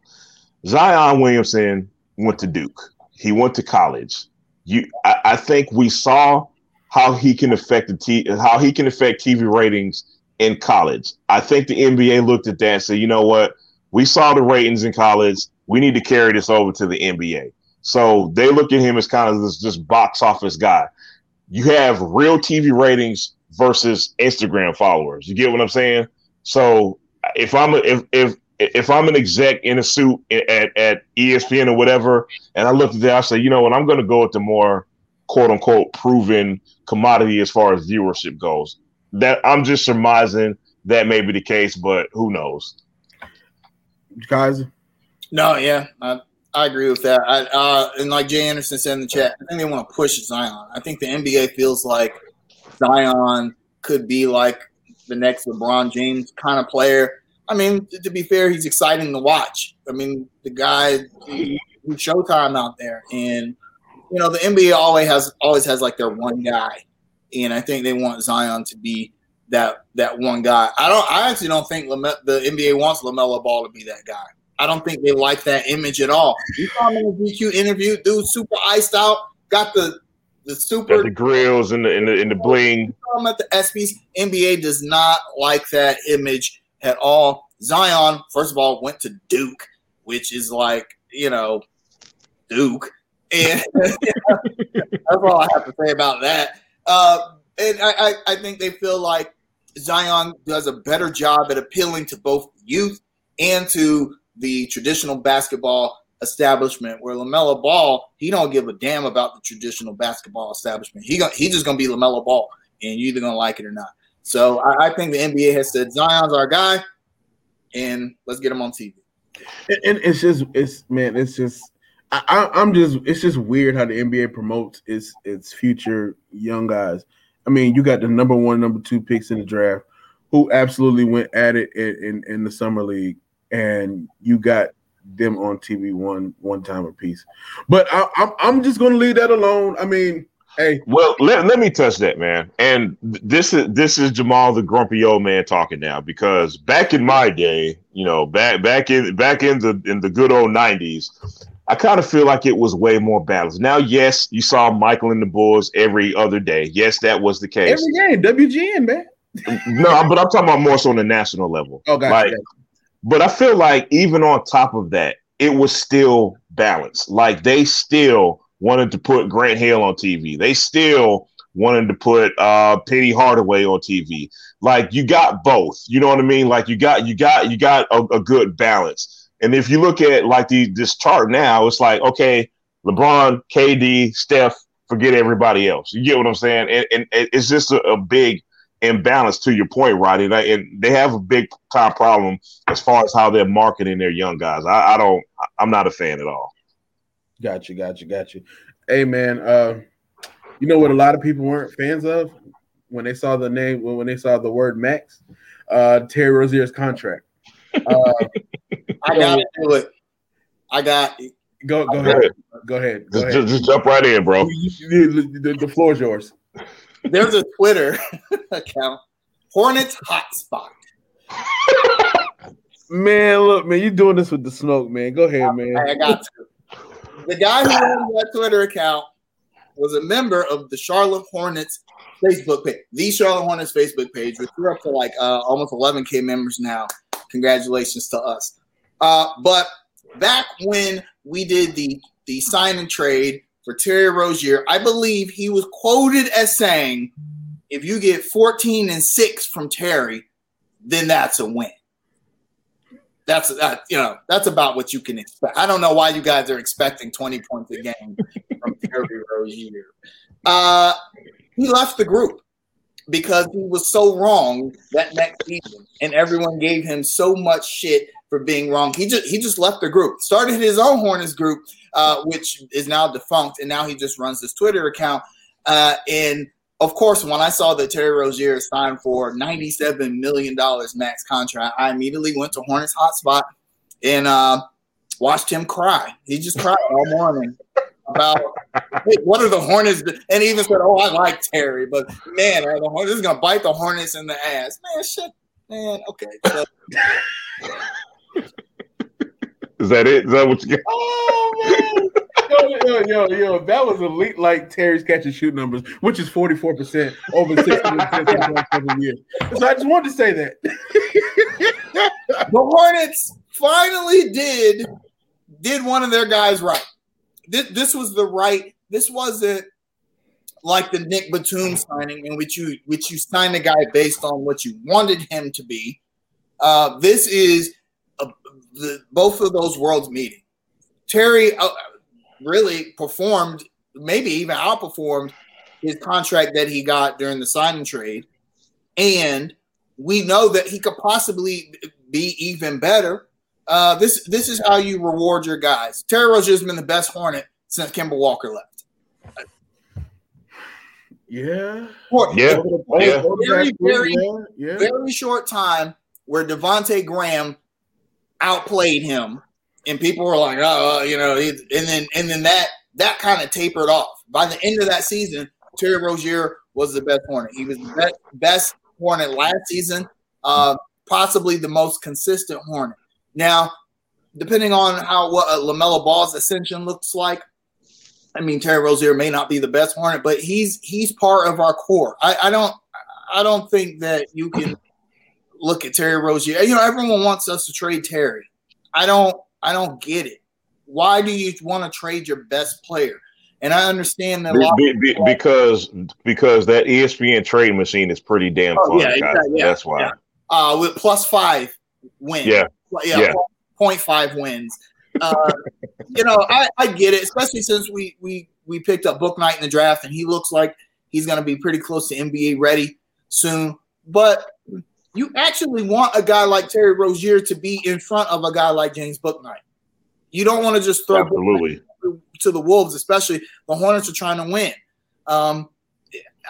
Zion Williamson went to Duke. He went to college. You, I, I think we saw how he can affect the t- how he can affect TV ratings in college. I think the NBA looked at that and said, you know what? We saw the ratings in college. We need to carry this over to the NBA. So they look at him as kind of this, this box office guy. You have real TV ratings versus Instagram followers. You get what I'm saying? So if I'm a, if if if I'm an exec in a suit at, at ESPN or whatever, and I look at that, I say, you know what, I'm going to go with the more quote unquote proven commodity as far as viewership goes that I'm just surmising that may be the case, but who knows? Guys, no, yeah, I, I agree with that. I, uh, and like Jay Anderson said in the chat, I think they want to push Zion. I think the NBA feels like Zion could be like the next LeBron James kind of player. I mean, to be fair, he's exciting to watch. I mean, the guy, he's Showtime out there, and you know the NBA always has always has like their one guy and I think they want Zion to be that that one guy. I don't. I actually don't think Lame- the NBA wants LaMelo Ball to be that guy. I don't think they like that image at all. You saw him in the GQ interview, dude, super iced out, got the the super got the grills and the in the, in the bling. him at the ESPYS. NBA does not like that image at all. Zion, first of all, went to Duke, which is like you know Duke, and that's all I have to say about that. Uh, and I, I, I think they feel like Zion does a better job at appealing to both youth and to the traditional basketball establishment. Where LaMelo Ball, he don't give a damn about the traditional basketball establishment. He got, he just gonna be LaMelo Ball, and you're either gonna like it or not. So I, I, think the NBA has said Zion's our guy, and let's get him on TV. And it's just it's man, it's just I, am just it's just weird how the NBA promotes its its future young guys. I mean, you got the number one, number two picks in the draft, who absolutely went at it in, in, in the summer league, and you got them on TV one one time a piece. But I, I'm I'm just gonna leave that alone. I mean, hey. Well, let, let me touch that, man. And this is this is Jamal, the grumpy old man, talking now. Because back in my day, you know, back back in back in the in the good old '90s, I kind of feel like it was way more balanced. Now, yes, you saw Michael and the Bulls every other day. Yes, that was the case. Every game, WGN, man. no, but I'm talking about more so on the national level. Oh, gotcha, like, gotcha. But I feel like even on top of that, it was still balanced. Like they still wanted to put Grant Hill on TV. They still wanted to put uh Penny Hardaway on TV. Like you got both. You know what I mean? Like you got you got you got a, a good balance. And if you look at like the this chart now, it's like okay, LeBron, KD, Steph, forget everybody else. You get what I'm saying? And, and it's just a, a, big imbalance to your point, Roddy. And, and, they have a big time problem as far as how they're marketing their young guys. I, I don't. I'm not a fan at all. Got you, got you, got you. Hey man, uh, you know what? A lot of people weren't fans of when they saw the name when they saw the word Max, uh, Terry Rozier's contract. Uh, I gotta do it. I got Go go ahead. Go ahead. Go Just, ahead. just, just jump right in, bro. The, the- the floor is yours. there's a Twitter account, Hornets Hotspot. Man, look, man, you're doing this with the smoke, man. Go ahead, man. I got to. The guy who runs that Twitter account was a member of the Charlotte Hornets Facebook page, the Charlotte Hornets Facebook page, which we're up to like uh, almost 11k members now. Congratulations to us. Uh, but back when we did the the sign and trade for Terry Rozier, I believe he was quoted as saying, "If you get 14 and six from Terry, then that's a win." That's that you know that's about what you can expect. I don't know why you guys are expecting 20 points a game from Terry Rozier. Uh, he left the group because he was so wrong that next season, and everyone gave him so much shit for being wrong. He just he just left the group, started his own Hornets group, uh, which is now defunct, and now he just runs this Twitter account. Uh, and of course, when I saw that Terry Rozier signed for ninety-seven million dollars max contract, I immediately went to Hornets hotspot and uh, watched him cry. He just cried all morning about what are the Hornets? And he even said, "Oh, I like Terry, but man, are the Hornets is gonna bite the Hornets in the ass." Man, shit, man. Okay, so, Is that it? Is that what you got? Oh man. Yo, yo, yo, yo, that was elite like Terry's catch and shoot numbers, which is 44% over 60 seven years. So I just wanted to say that. the Hornets finally did did one of their guys right. This, this was the right. This wasn't like the Nick Batum signing in which you which you signed a guy based on what you wanted him to be. Uh, this is a, the, both of those worlds meeting. Terry uh, really performed, maybe even outperformed his contract that he got during the signing trade, and we know that he could possibly be even better. Uh, this this is how you reward your guys. Terry Rozier has been the best Hornet since Kemba Walker left. Yeah. For- Yeah. Yeah. Very, very, yeah. yeah. very short time where Devonte Graham outplayed him, and people were like, "Oh, you know," and then and then that that kind of tapered off. By the end of that season, Terry Rozier was the best Hornet. He was the best, best Hornet last season, uh, possibly the most consistent Hornet. Now, depending on how what uh, LaMelo Ball's ascension looks like, I mean Terry Rozier may not be the best Hornet, but he's he's part of our core. I, I don't I don't think that you can look at Terry Rozier. You know, everyone wants us to trade Terry. I don't I don't get it. Why do you want to trade your best player? And I understand that a lot. Be- be- because because that ESPN trade machine is pretty damn Oh, fun. yeah, exactly, yeah, That's why. yeah. uh, with plus five wins. Yeah. yeah, Yeah. 0.5 wins. Uh, you know, I, I get it, especially since we we we picked up Bouknight in the draft, and he looks like he's going to be pretty close to NBA ready soon. But you actually want a guy like Terry Rozier to be in front of a guy like James Bouknight. You don't want to just throw Absolutely. to the Wolves, especially the Hornets are trying to win. Um,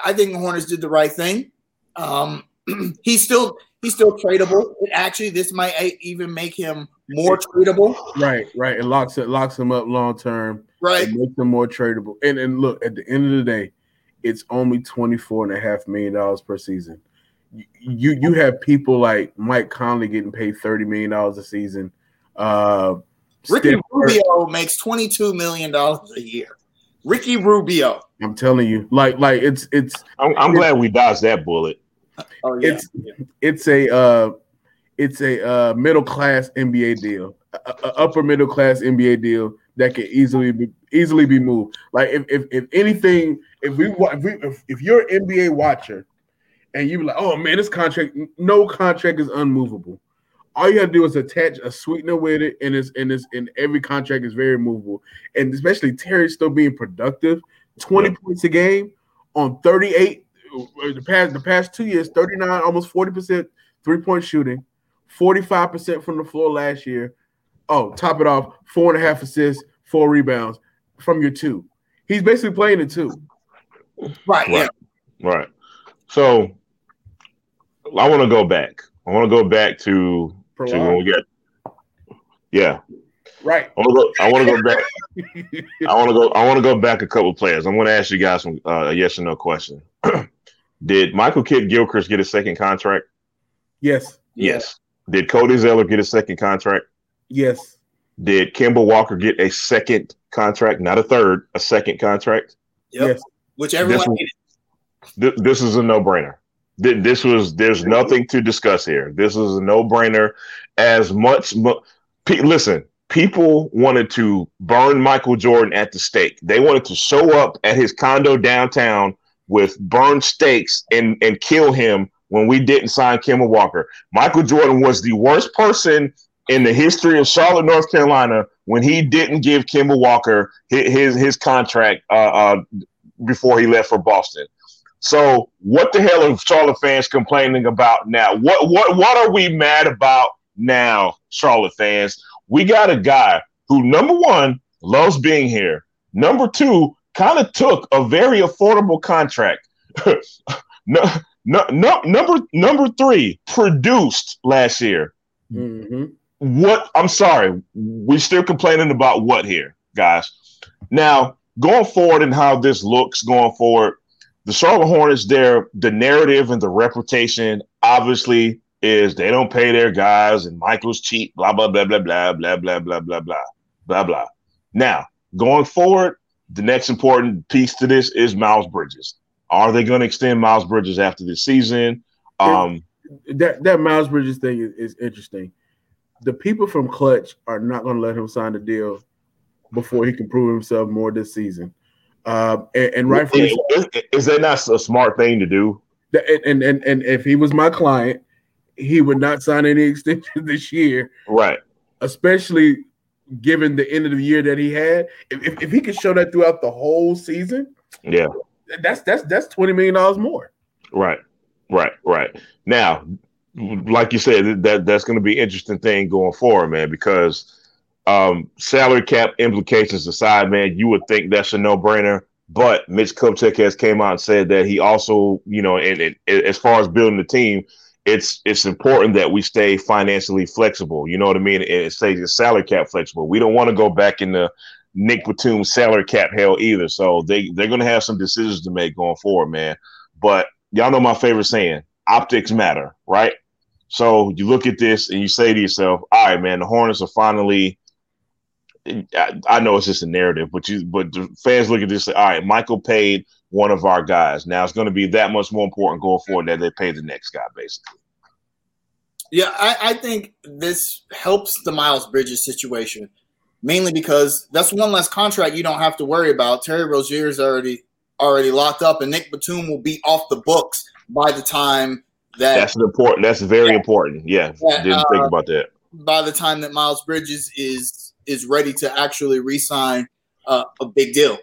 I think the Hornets did the right thing. Um, he's still he's still tradable. Actually, this might even make him more tradable. Right, right. It locks it locks him up long term. Right. It makes him more tradable. And and look, at the end of the day, it's only 24 and a half million dollars per season. You you, you have people like Mike Conley getting paid 30 million dollars a season. Uh Ricky Steph Curry- Rubio makes twenty two million dollars a year. Ricky Rubio. I'm telling you, like like it's it's I'm, I'm glad we dodged that bullet. Oh yeah. it's it's a uh it's a uh middle class NBA deal, a, a upper middle class NBA deal that can easily be easily be moved. Like if if, if anything, if we if, we, if if you're an NBA watcher and you be like, oh man, this contract, no contract is unmovable. All you gotta do is attach a sweetener with it, and it's and it's and every contract is very movable. And especially Terry still being productive, 20 points a game on 38 uh, the past the past two years, 39, almost 40% three-point shooting, 45% from the floor last year. Oh, top it off, four and a half assists, four rebounds from your two. He's basically playing the two. right. Yeah. Right. Right. So I want to go back. I want to go back to, to when we got Yeah. Right. I want to go. I want to go back. I want to go. I want to go back a couple players. I'm going to ask you guys some uh, a yes or no question. Did Michael Kidd Gilchrist get a second contract? Yes. Yes. Did Cody Zeller get a second contract? Yes. Did Kemba Walker get a second contract, not a third, a second contract? Yep. Yes. Which everyone This- hated. Th- this is a no-brainer. Th- This was there's nothing to discuss here. This is a no-brainer. As much, pe- listen, people wanted to burn Michael Jordan at the stake. They wanted to show up at his condo downtown with burned stakes and and kill him when we didn't sign Kemba Walker. Michael Jordan was the worst person in the history of Charlotte, North Carolina, when he didn't give Kemba Walker his his, his contract uh, uh, before he left for Boston. So what the hell are Charlotte fans complaining about now? What what what are we mad about now, Charlotte fans? We got a guy who number one loves being here. Number two, kind of took a very affordable contract. no, no, no, number number three produced last year. hmm What I'm sorry, we're still complaining about what here, guys. Now, going forward and how this looks going forward, the Charlotte Hornets, their the narrative and the reputation obviously is they don't pay their guys and Michael's cheap, blah blah blah blah blah blah blah blah blah blah blah blah. Now, going forward, the next important piece to this is Miles Bridges. Are they going to extend Miles Bridges after this season? Um, That that Miles Bridges thing is, is interesting. The people from Klutch are not going to let him sign the deal before he can prove himself more this season. Uh, and, and rightfully is, is that not a smart thing to do? And, and and if he was my client, he would not sign any extension this year, Right. especially given the end of the year that he had. If, if, he could show that throughout the whole season, Yeah. that's that's that's twenty million dollars more. Right, right, right. Now, like you said, that that's going to be an interesting thing going forward, man. Because um, salary cap implications aside, man, you would think that's a no brainer. But Mitch Kupchak has came out and said that he also, you know, and, and as far as building the team, it's it's important that we stay financially flexible. You know what I mean? And it stays the salary cap flexible. We don't want to go back in the Nick Batum salary cap hell either. So they they're to have some decisions to make going forward, man. But y'all know my favorite saying: optics matter, right? So you look at this and you say to yourself, "All right, man, the Hornets are finally." I, I know it's just a narrative, but you, but the fans look at this. and say, All right, Michael paid one of our guys. Now it's going to be that much more important going forward that they pay the next guy, basically. Yeah, I, I think this helps the Miles Bridges situation mainly because that's one less contract you don't have to worry about. Terry Rozier is already already locked up, and Nick Batum will be off the books by the time that That's an important. That's very Yeah. important. Yeah, Yeah, didn't think uh, about that. by the time that Miles Bridges is is ready to actually re-sign uh, a big deal.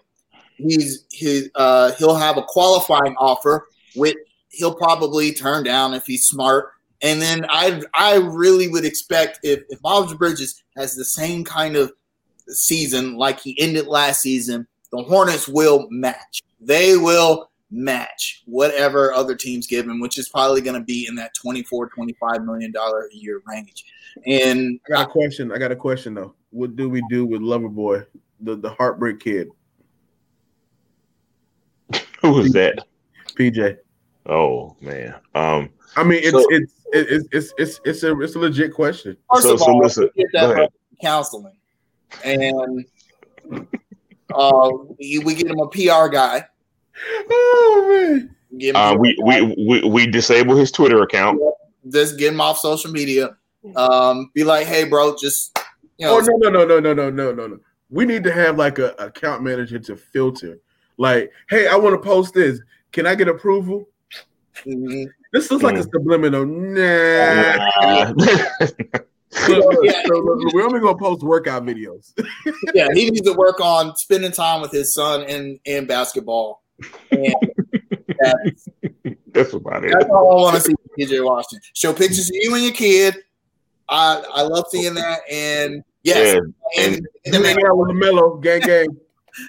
He's he uh, he'll have a qualifying offer, which he'll probably turn down if he's smart. And then I I really would expect if if Miles Bridges has the same kind of season like he ended last season, the Hornets will match. They will match whatever other teams give him, which is probably going to be in that 24, 25 million dollar a year range. And I got a question. I got a question though. What do we do with Loverboy, the the heartbreak kid, Who was that? PJ? Oh man. Um. I mean, it's So- it's it's it's it's it's a it's a legit question. First So- of so all, listen, get that counseling, and uh, we, we get him a PR guy. Oh man, Uh, we, we we we disable his Twitter account. just get him off social media. Um, be like, hey, bro, just you know. Oh no, no, no, no, no, no, no, no. We need to have like a account manager to filter. Like, hey, I want to post this. Can I get approval? Mm-hmm. This looks like a mm. subliminal. Nah. so, we're only gonna post workout videos. yeah, he needs to work on spending time with his son and and basketball. And that's, that's about it. That's all I want to see, PJ Washington. Show pictures of you and your kid I I love seeing that, and yes, Yeah, and, You hang out with LaMelo, gang gang.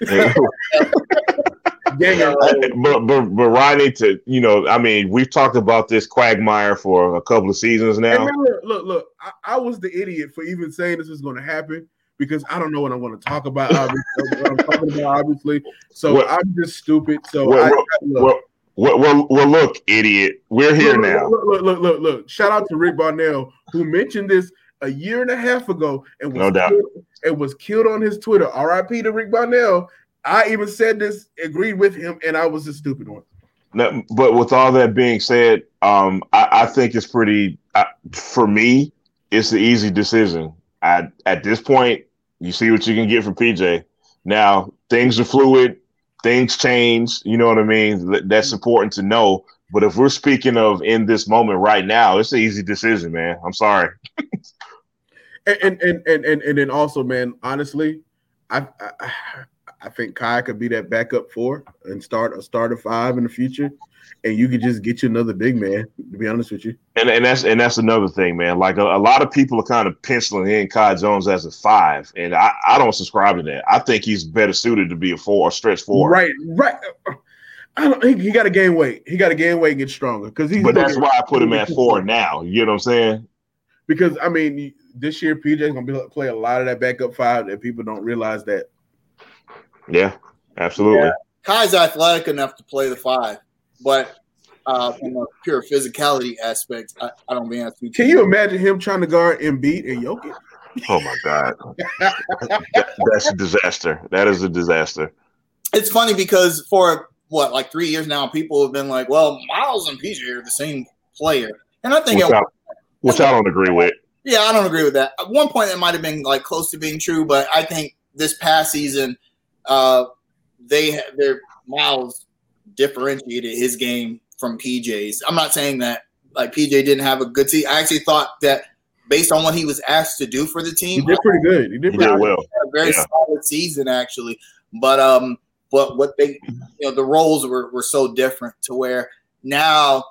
but but but Ronnie, to you know, I mean, we've talked about this quagmire for a couple of seasons now. Hey, look, look, look I, I, was the idiot for even saying this was going to happen because I don't know what I'm going to talk about. Obviously, what I'm talking about, obviously. So well, I'm just stupid. So well, I, well, well, well, well, look, idiot, we're here look, now. Look, look, look, look, look. Shout out to Rick Barnell who mentioned this a year and a half ago and was no doubt. Killed, and was killed on his Twitter. R.I.P. to Rick Barnell. I even said this, agreed with him, and I was the stupid one. No, but with all that being said, um, I, I think it's pretty. Uh, for me, it's the easy decision. I, at this point, you see what you can get from PJ. Now things are fluid, things change. You know what I mean. That's important to know. But if we're speaking of in this moment right now, it's an easy decision, man. I'm sorry. and, and and and and then also, man, honestly, I, I I think Kai could be that backup four and start a starter five in the future, and you could just get you another big man. To be honest with you, and and that's and that's another thing, man. Like a, a lot of people are kind of penciling in Kai Jones as a five, and I, I don't subscribe to that. I think he's better suited to be a four or stretch four. Right, right. I don't. He, he got to gain weight. He got to gain weight and get stronger because he's. But that's why I put him at four now. You know what I'm saying? Because I mean, this year PJ's gonna be, play a lot of that backup five, and people don't realize that. Yeah, absolutely. Yeah. Kai's athletic enough to play the five, but uh, from a pure physicality aspect, I, I don't think that's. Can you imagine him trying to guard Embiid and Jokic? Oh my god, that, that's a disaster. That is a disaster. It's funny because for what like three years now, people have been like, "Well, Miles and PJ are the same player," and I think which, I, which I don't agree with. Yeah, I don't agree with that. At one point, that might have been like close to being true, but I think this past season uh, they their Miles differentiated his game from PJ's. I'm not saying that like PJ didn't have a good team. I actually thought that based on what he was asked to do for the team, he did pretty good. He did, he did well. A very yeah. solid season actually, but um, but what they mm-hmm. you know the roles were were so different to where now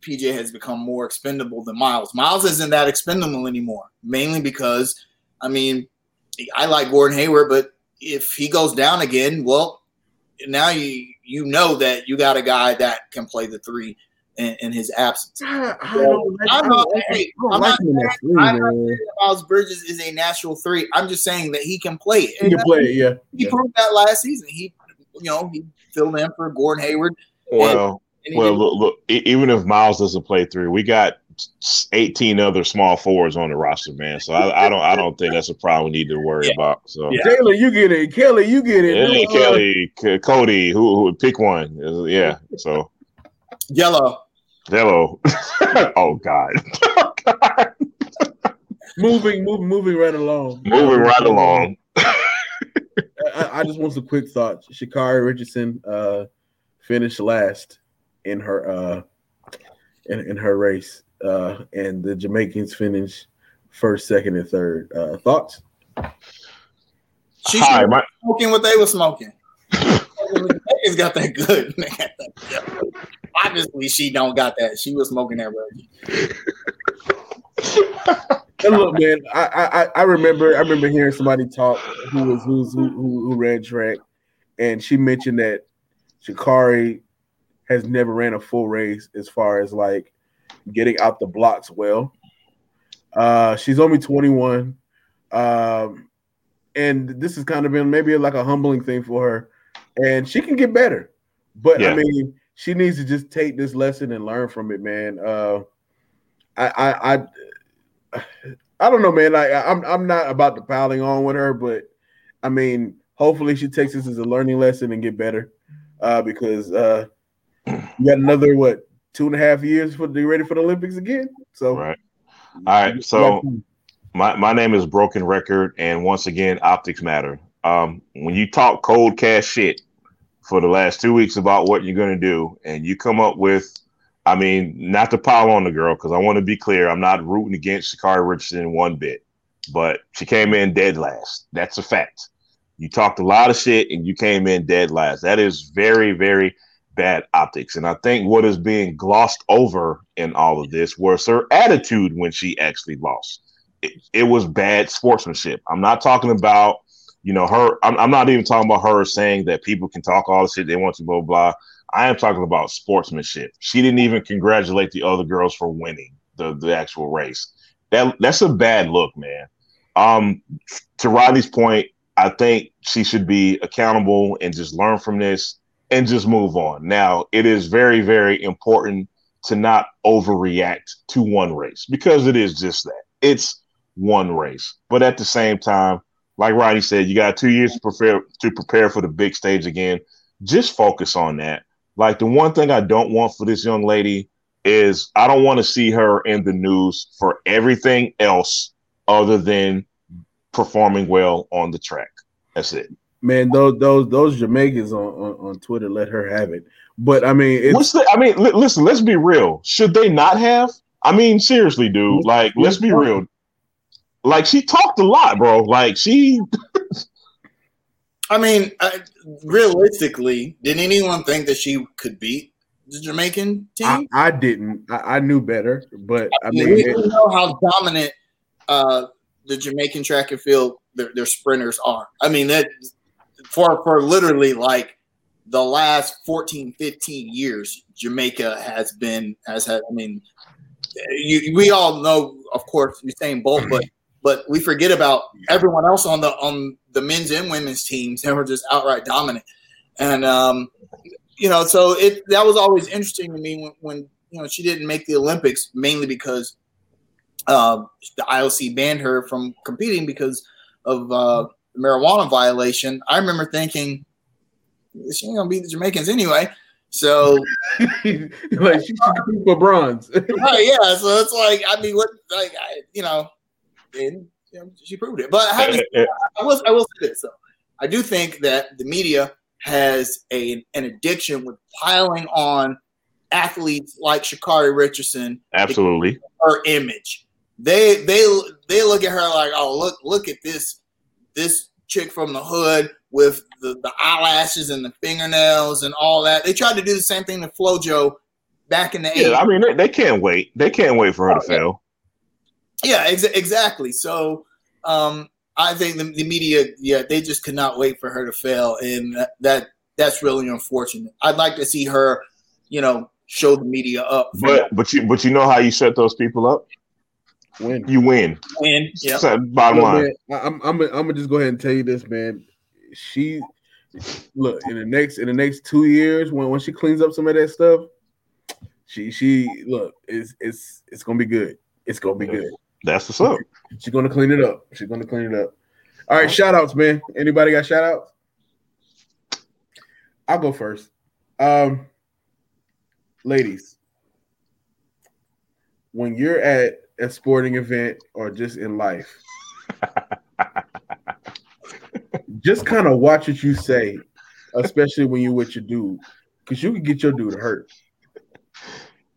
PJ has become more expendable than Miles. Miles isn't that expendable anymore, mainly because I mean I like Gordon Hayward, but if he goes down again, well, now you you know that you got a guy that can play the three in, in his absence. I, I don't like, I'm not, hey, I'm not saying, I'm not saying Miles Bridges is a natural three. I'm just saying that he can play it. He can play it, yeah. He yeah. proved that last season. He, you know, he filled in for Gordon Hayward. Well, and, and well, look, look, even if Miles doesn't play three, we got 18 other small forwards on the roster, man. So I, I don't I don't think that's a problem we need to worry yeah. about. So yeah. Taylor, you get it. Kelly, you get it. Yeah, uh, Kelly, C- Cody, who, who would pick one. Yeah. So yellow. Yellow. oh God. moving, moving, moving right along. Moving right along. I, I, just want some quick thoughts. Sha'Carri Richardson uh, finished last in her uh, in, in her race, uh, and the Jamaicans finished first, second, and third. Uh, thoughts? She's Hi, my- smoking what they were smoking. Jamaicans got that good, man. Obviously, she don't got that. She was smoking that Reggie. and look, man, I, I I remember I remember hearing somebody talk who was who's, who who, who ran track, and she mentioned that Sha'Carri has never ran a full race as far as like getting out the blocks well. Uh, she's only 21. Um, and this has kind of been maybe like a humbling thing for her. And she can get better. But yeah. I mean, she needs to just take this lesson and learn from it, man. Uh, I, I, I, I don't know, man. I, I'm, I'm not about to piling on with her, but I mean, hopefully she takes this as a learning lesson and get better. Uh, because uh, you got another what two and a half years for to be ready for the Olympics again. So right. All right. So my, my name is Broken Record, and once again, optics matter. Um, when you talk cold cash shit for the last two weeks about what you're gonna do, and you come up with, I mean, not to pile on the girl because I want to be clear, I'm not rooting against Sha'Carri Richardson one bit, but she came in dead last. That's a fact. You talked a lot of shit, and you came in dead last. That is very, very bad optics. And I think what is being glossed over in all of this was her attitude when she actually lost. It, it was bad sportsmanship. I'm not talking about, you know, her. I'm, I'm not even talking about her saying that people can talk all the shit they want to, blah blah. I am talking about sportsmanship. She didn't even congratulate the other girls for winning the the actual race. That that's a bad look, man. Um, to Rodney's point, I think she should be accountable and just learn from this and just move on. Now, it is very, very important to not overreact to one race because it is just that. It's one race. But at the same time, like Ronnie said, you got two years to prepare to prepare for the big stage again. Just focus on that. Like the one thing I don't want for this young lady is I don't want to see her in the news for everything else other than performing well on the track. That's it. Man, those those those Jamaicans on, on, on Twitter let her have it. But I mean, it's, what's the? I mean, li- listen. Let's be real. Should they not have? I mean, seriously, dude. Like, let's be real. Like, she talked a lot, bro. Like, she. I mean, uh, realistically, did anyone think that she could beat the Jamaican team? I, I didn't. I, I, knew better, but I mean, we, we know how dominant uh, the Jamaican track and field their, their sprinters are. I mean, that for for literally like the last 14, 15 years, Jamaica has been has had. I mean, you, we all know, of course, Usain Bolt, but but we forget about everyone else on the on the men's and women's teams, and we're just outright dominant. And um, you know, so it that was always interesting to me when, when you know she didn't make the Olympics, mainly because uh, the IOC banned her from competing because of uh, marijuana violation. I remember thinking she ain't gonna beat the Jamaicans anyway. So like she should compete for bronze. right, yeah. So it's like I mean, what like I, you know, and you know, she proved it. But having, I will I will say this though. I do think that the media has a an addiction with piling on athletes like Sha'Carri Richardson. Absolutely. Her image. They they they look at her like, oh look look at this this chick from the hood with the, the eyelashes and the fingernails and all that. They tried to do the same thing to FloJo back in the yeah, 80s. I mean, they, they, can't wait. They can't wait for her oh, to fail. Yeah, ex- exactly. So um, I think the, the, media, yeah, they just could not wait for her to fail, and that, that that's really unfortunate. I'd like to see her, you know, show the media up. But that. but you but you know how you set those people up. Win. You win. Win. Yeah. Bottom line. Man, I'm I'm I'm gonna just go ahead and tell you this, man. She look in the next in the next two years when when she cleans up some of that stuff, she she look it's it's it's gonna be good. It's gonna be good. That's what's up. She's gonna clean it up. She's gonna clean it up. All right, shout outs, man. Anybody got shout outs? I'll go first. Um ladies, when you're at a sporting event or just in life, just kind of watch what you say, especially when you're with your dude, because you can get your dude hurt.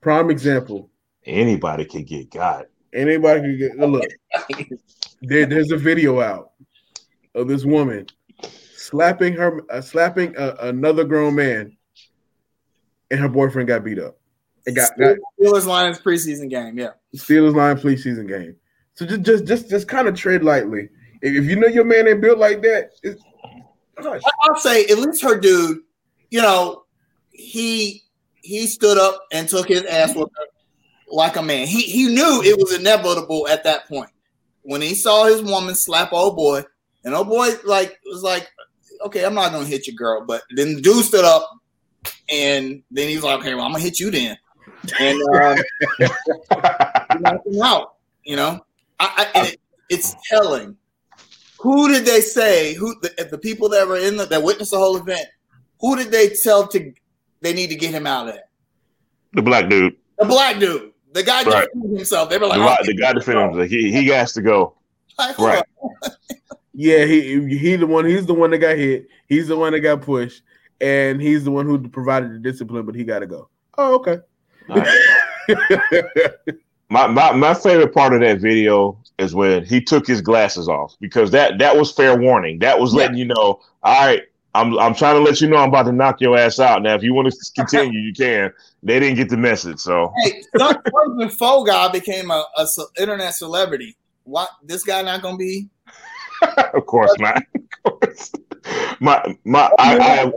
Prime example. Anybody can get got. Anybody can get look. There, there's a video out of this woman slapping her, uh, slapping a, another grown man, and her boyfriend got beat up. It got, got Steelers Lions preseason game. Yeah, Steelers Lions preseason game. So just just just just kind of tread lightly. If you know your man ain't built like that, I'll say at least her dude. You know, he he stood up and took his ass like a man. He he knew it was inevitable at that point when he saw his woman slap old boy, and old boy like was like, okay, I'm not gonna hit your girl, but then the dude stood up, and then he's like, okay, well, I'm gonna hit you then and uh, knocked him out. You know, I, I, it, it's telling. Who did they say? Who the, the people that were in the, that witnessed the whole event? Who did they tell to they need to get him out of there? The black dude. The black dude. The guy right. defended himself. They were like, the, oh, the guy defended himself. He he has to go. Like, right. yeah, he he the one. He's the one that got hit. He's the one that got pushed, and he's the one who provided the discipline. But he got to go. Oh, okay. my, my my favorite part of that video is when he took his glasses off because that that was fair warning. That was letting yeah. you know, all right, I'm I'm trying to let you know I'm about to knock your ass out. Now, if you want to continue, you can. They didn't get the message, so. Hey, the guy became a, a internet celebrity. What this guy not gonna be? of course not. my my I, I have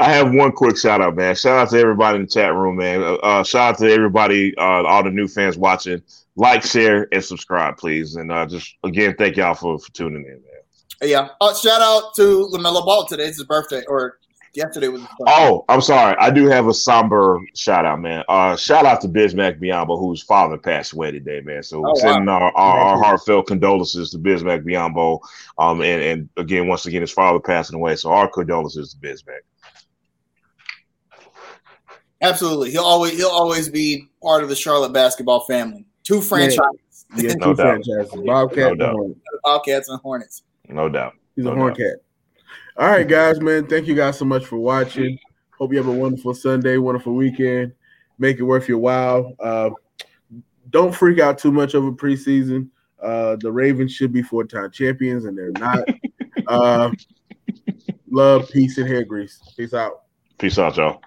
I have one quick shout out, man. Shout out to everybody in the chat room, man. Uh, uh, shout out to everybody, uh, all the new fans watching. Like, share, and subscribe, please. And uh, just again, thank y'all for, for tuning in, man. Yeah. Uh, shout out to LaMelo Ball today. It's his birthday, or yesterday was. Oh, I'm sorry. I do have a somber shout out, man. Uh, shout out to Bismack Biyombo, whose father passed away today, man. So oh, sending wow. our, our, our, heartfelt condolences to Bismack Biyombo. Um, and, and again, once again, his father passing away. So our condolences to Bismack. Absolutely, he'll always he'll always be part of the Charlotte basketball family. Two franchises, yeah, yeah no two doubt. franchises, Bobcat, no doubt. Bobcats and Hornets. No doubt. He's no a horn cat. All right, guys, man. Thank you guys so much for watching. Hope you have a wonderful Sunday, wonderful weekend. Make it worth your while. Uh, don't freak out too much over preseason. Uh, the Ravens should be four time champions, and they're not. uh, love, peace, and hair grease. Peace out. Peace out, y'all.